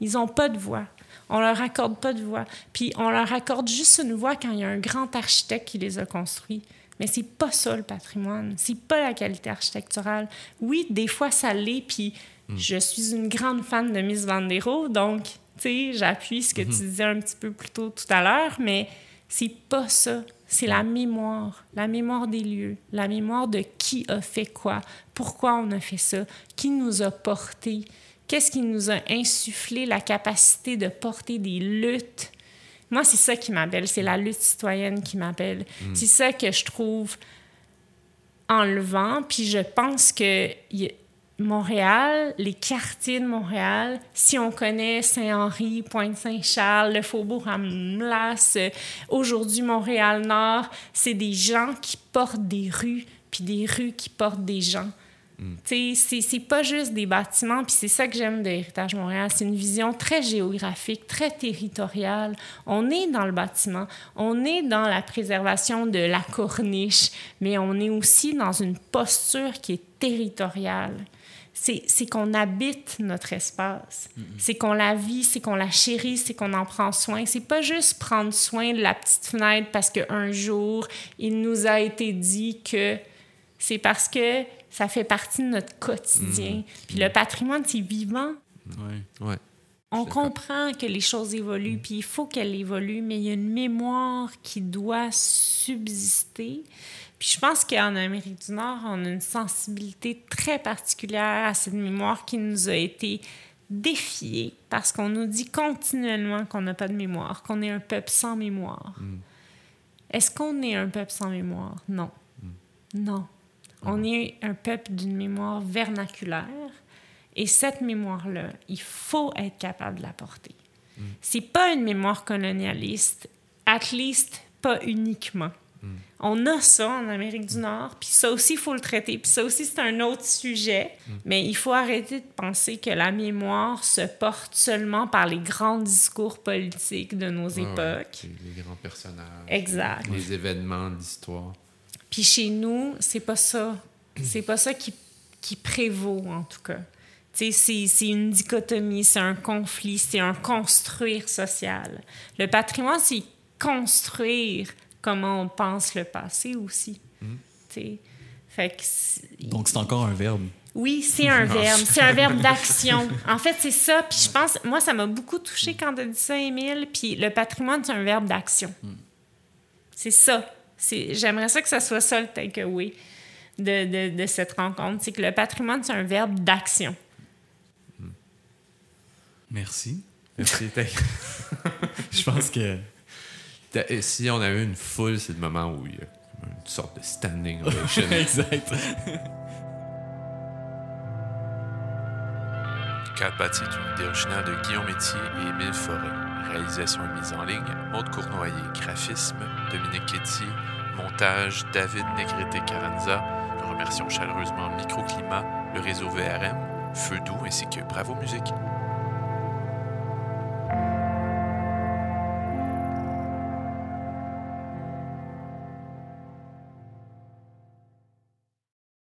[SPEAKER 2] Ils n'ont pas de voix. On leur accorde pas de voix. Puis on leur accorde juste une voix quand il y a un grand architecte qui les a construits. Mais c'est pas ça le patrimoine. C'est pas la qualité architecturale. Oui, des fois ça l'est. Puis hmm. je suis une grande fan de Miss Vandero, donc tu sais, j'appuie ce que tu hmm. disais un petit peu plus tôt tout à l'heure, mais c'est pas ça. C'est la mémoire, la mémoire des lieux, la mémoire de qui a fait quoi, pourquoi on a fait ça, qui nous a portés, Qu'est-ce qui nous a insufflé la capacité de porter des luttes? Moi, c'est ça qui m'appelle, c'est la lutte citoyenne qui m'appelle. Mm. C'est ça que je trouve enlevant. Puis je pense que Montréal, les quartiers de Montréal, si on connaît Saint-Henri, Pointe-Saint-Charles, le Faubourg Amlas, aujourd'hui Montréal-Nord, c'est des gens qui portent des rues, puis des rues qui portent des gens. C'est pas juste des bâtiments, puis c'est ça que j'aime de l'Héritage Montréal. C'est une vision très géographique, très territoriale. On est dans le bâtiment, on est dans la préservation de la corniche, mais on est aussi dans une posture qui est territoriale. C'est qu'on habite notre espace, mm-hmm. c'est qu'on la vit, c'est qu'on la chérit, c'est qu'on en prend soin. C'est pas juste prendre soin de la petite fenêtre parce qu'un jour, il nous a été dit que c'est parce que ça fait partie de notre quotidien. Mhm. Puis le patrimoine, c'est vivant.
[SPEAKER 1] Ouais. Ouais.
[SPEAKER 2] On comprend que les choses évoluent, puis il faut qu'elles évoluent, mais il y a une mémoire qui doit subsister. Puis je pense qu'en Amérique du Nord, on a une sensibilité très particulière à cette mémoire qui nous a été défiée parce qu'on nous dit continuellement qu'on n'a pas de mémoire, qu'on est un peuple sans mémoire. Mhm. Est-ce qu'on est un peuple sans mémoire? Non. Non. On est un peuple d'une mémoire vernaculaire et cette mémoire-là, il faut être capable de la porter. Mm. C'est pas une mémoire colonialiste, at least pas uniquement. Mm. On a ça en Amérique du Nord, puis ça aussi, il faut le traiter. Puis ça aussi, c'est un autre sujet, mm. mais il faut arrêter de penser que la mémoire se porte seulement par les grands discours politiques de nos époques.
[SPEAKER 1] les grands personnages.
[SPEAKER 2] Exact.
[SPEAKER 1] Les événements de l'histoire.
[SPEAKER 2] Puis chez nous, c'est pas ça. C'est pas ça qui, qui prévaut, en tout cas. C'est une dichotomie, c'est un conflit, c'est un construire social. Le patrimoine, c'est construire comment on pense le passé aussi. Mm. Fait que
[SPEAKER 3] Donc, c'est encore un verbe.
[SPEAKER 2] Oui, c'est un verbe. C'est un verbe d'action. En fait, c'est ça. Puis je pense, moi, ça m'a beaucoup touché quand tu as dit ça, Émile. Puis le patrimoine, c'est un verbe d'action. Mm. C'est ça. J'aimerais ça que ça soit ça le takeaway de, de, de cette rencontre. C'est que le patrimoine, c'est un verbe d'action.
[SPEAKER 3] Merci.
[SPEAKER 1] Merci.
[SPEAKER 3] Je pense que.
[SPEAKER 1] Si on avait une foule, c'est le moment où il y a une sorte de standing ovation.
[SPEAKER 3] exact.
[SPEAKER 1] Cadre bâti est une idée originale de Guillaume Métier et Émile Forêt. Réalisation et mise en ligne, Maude Cournoyer. Graphisme, Dominique Ketty. Montage, David Negrete-Caranza. Nous remercions chaleureusement Microclimat, le réseau VRM, Feu Doux ainsi que Bravo Musique.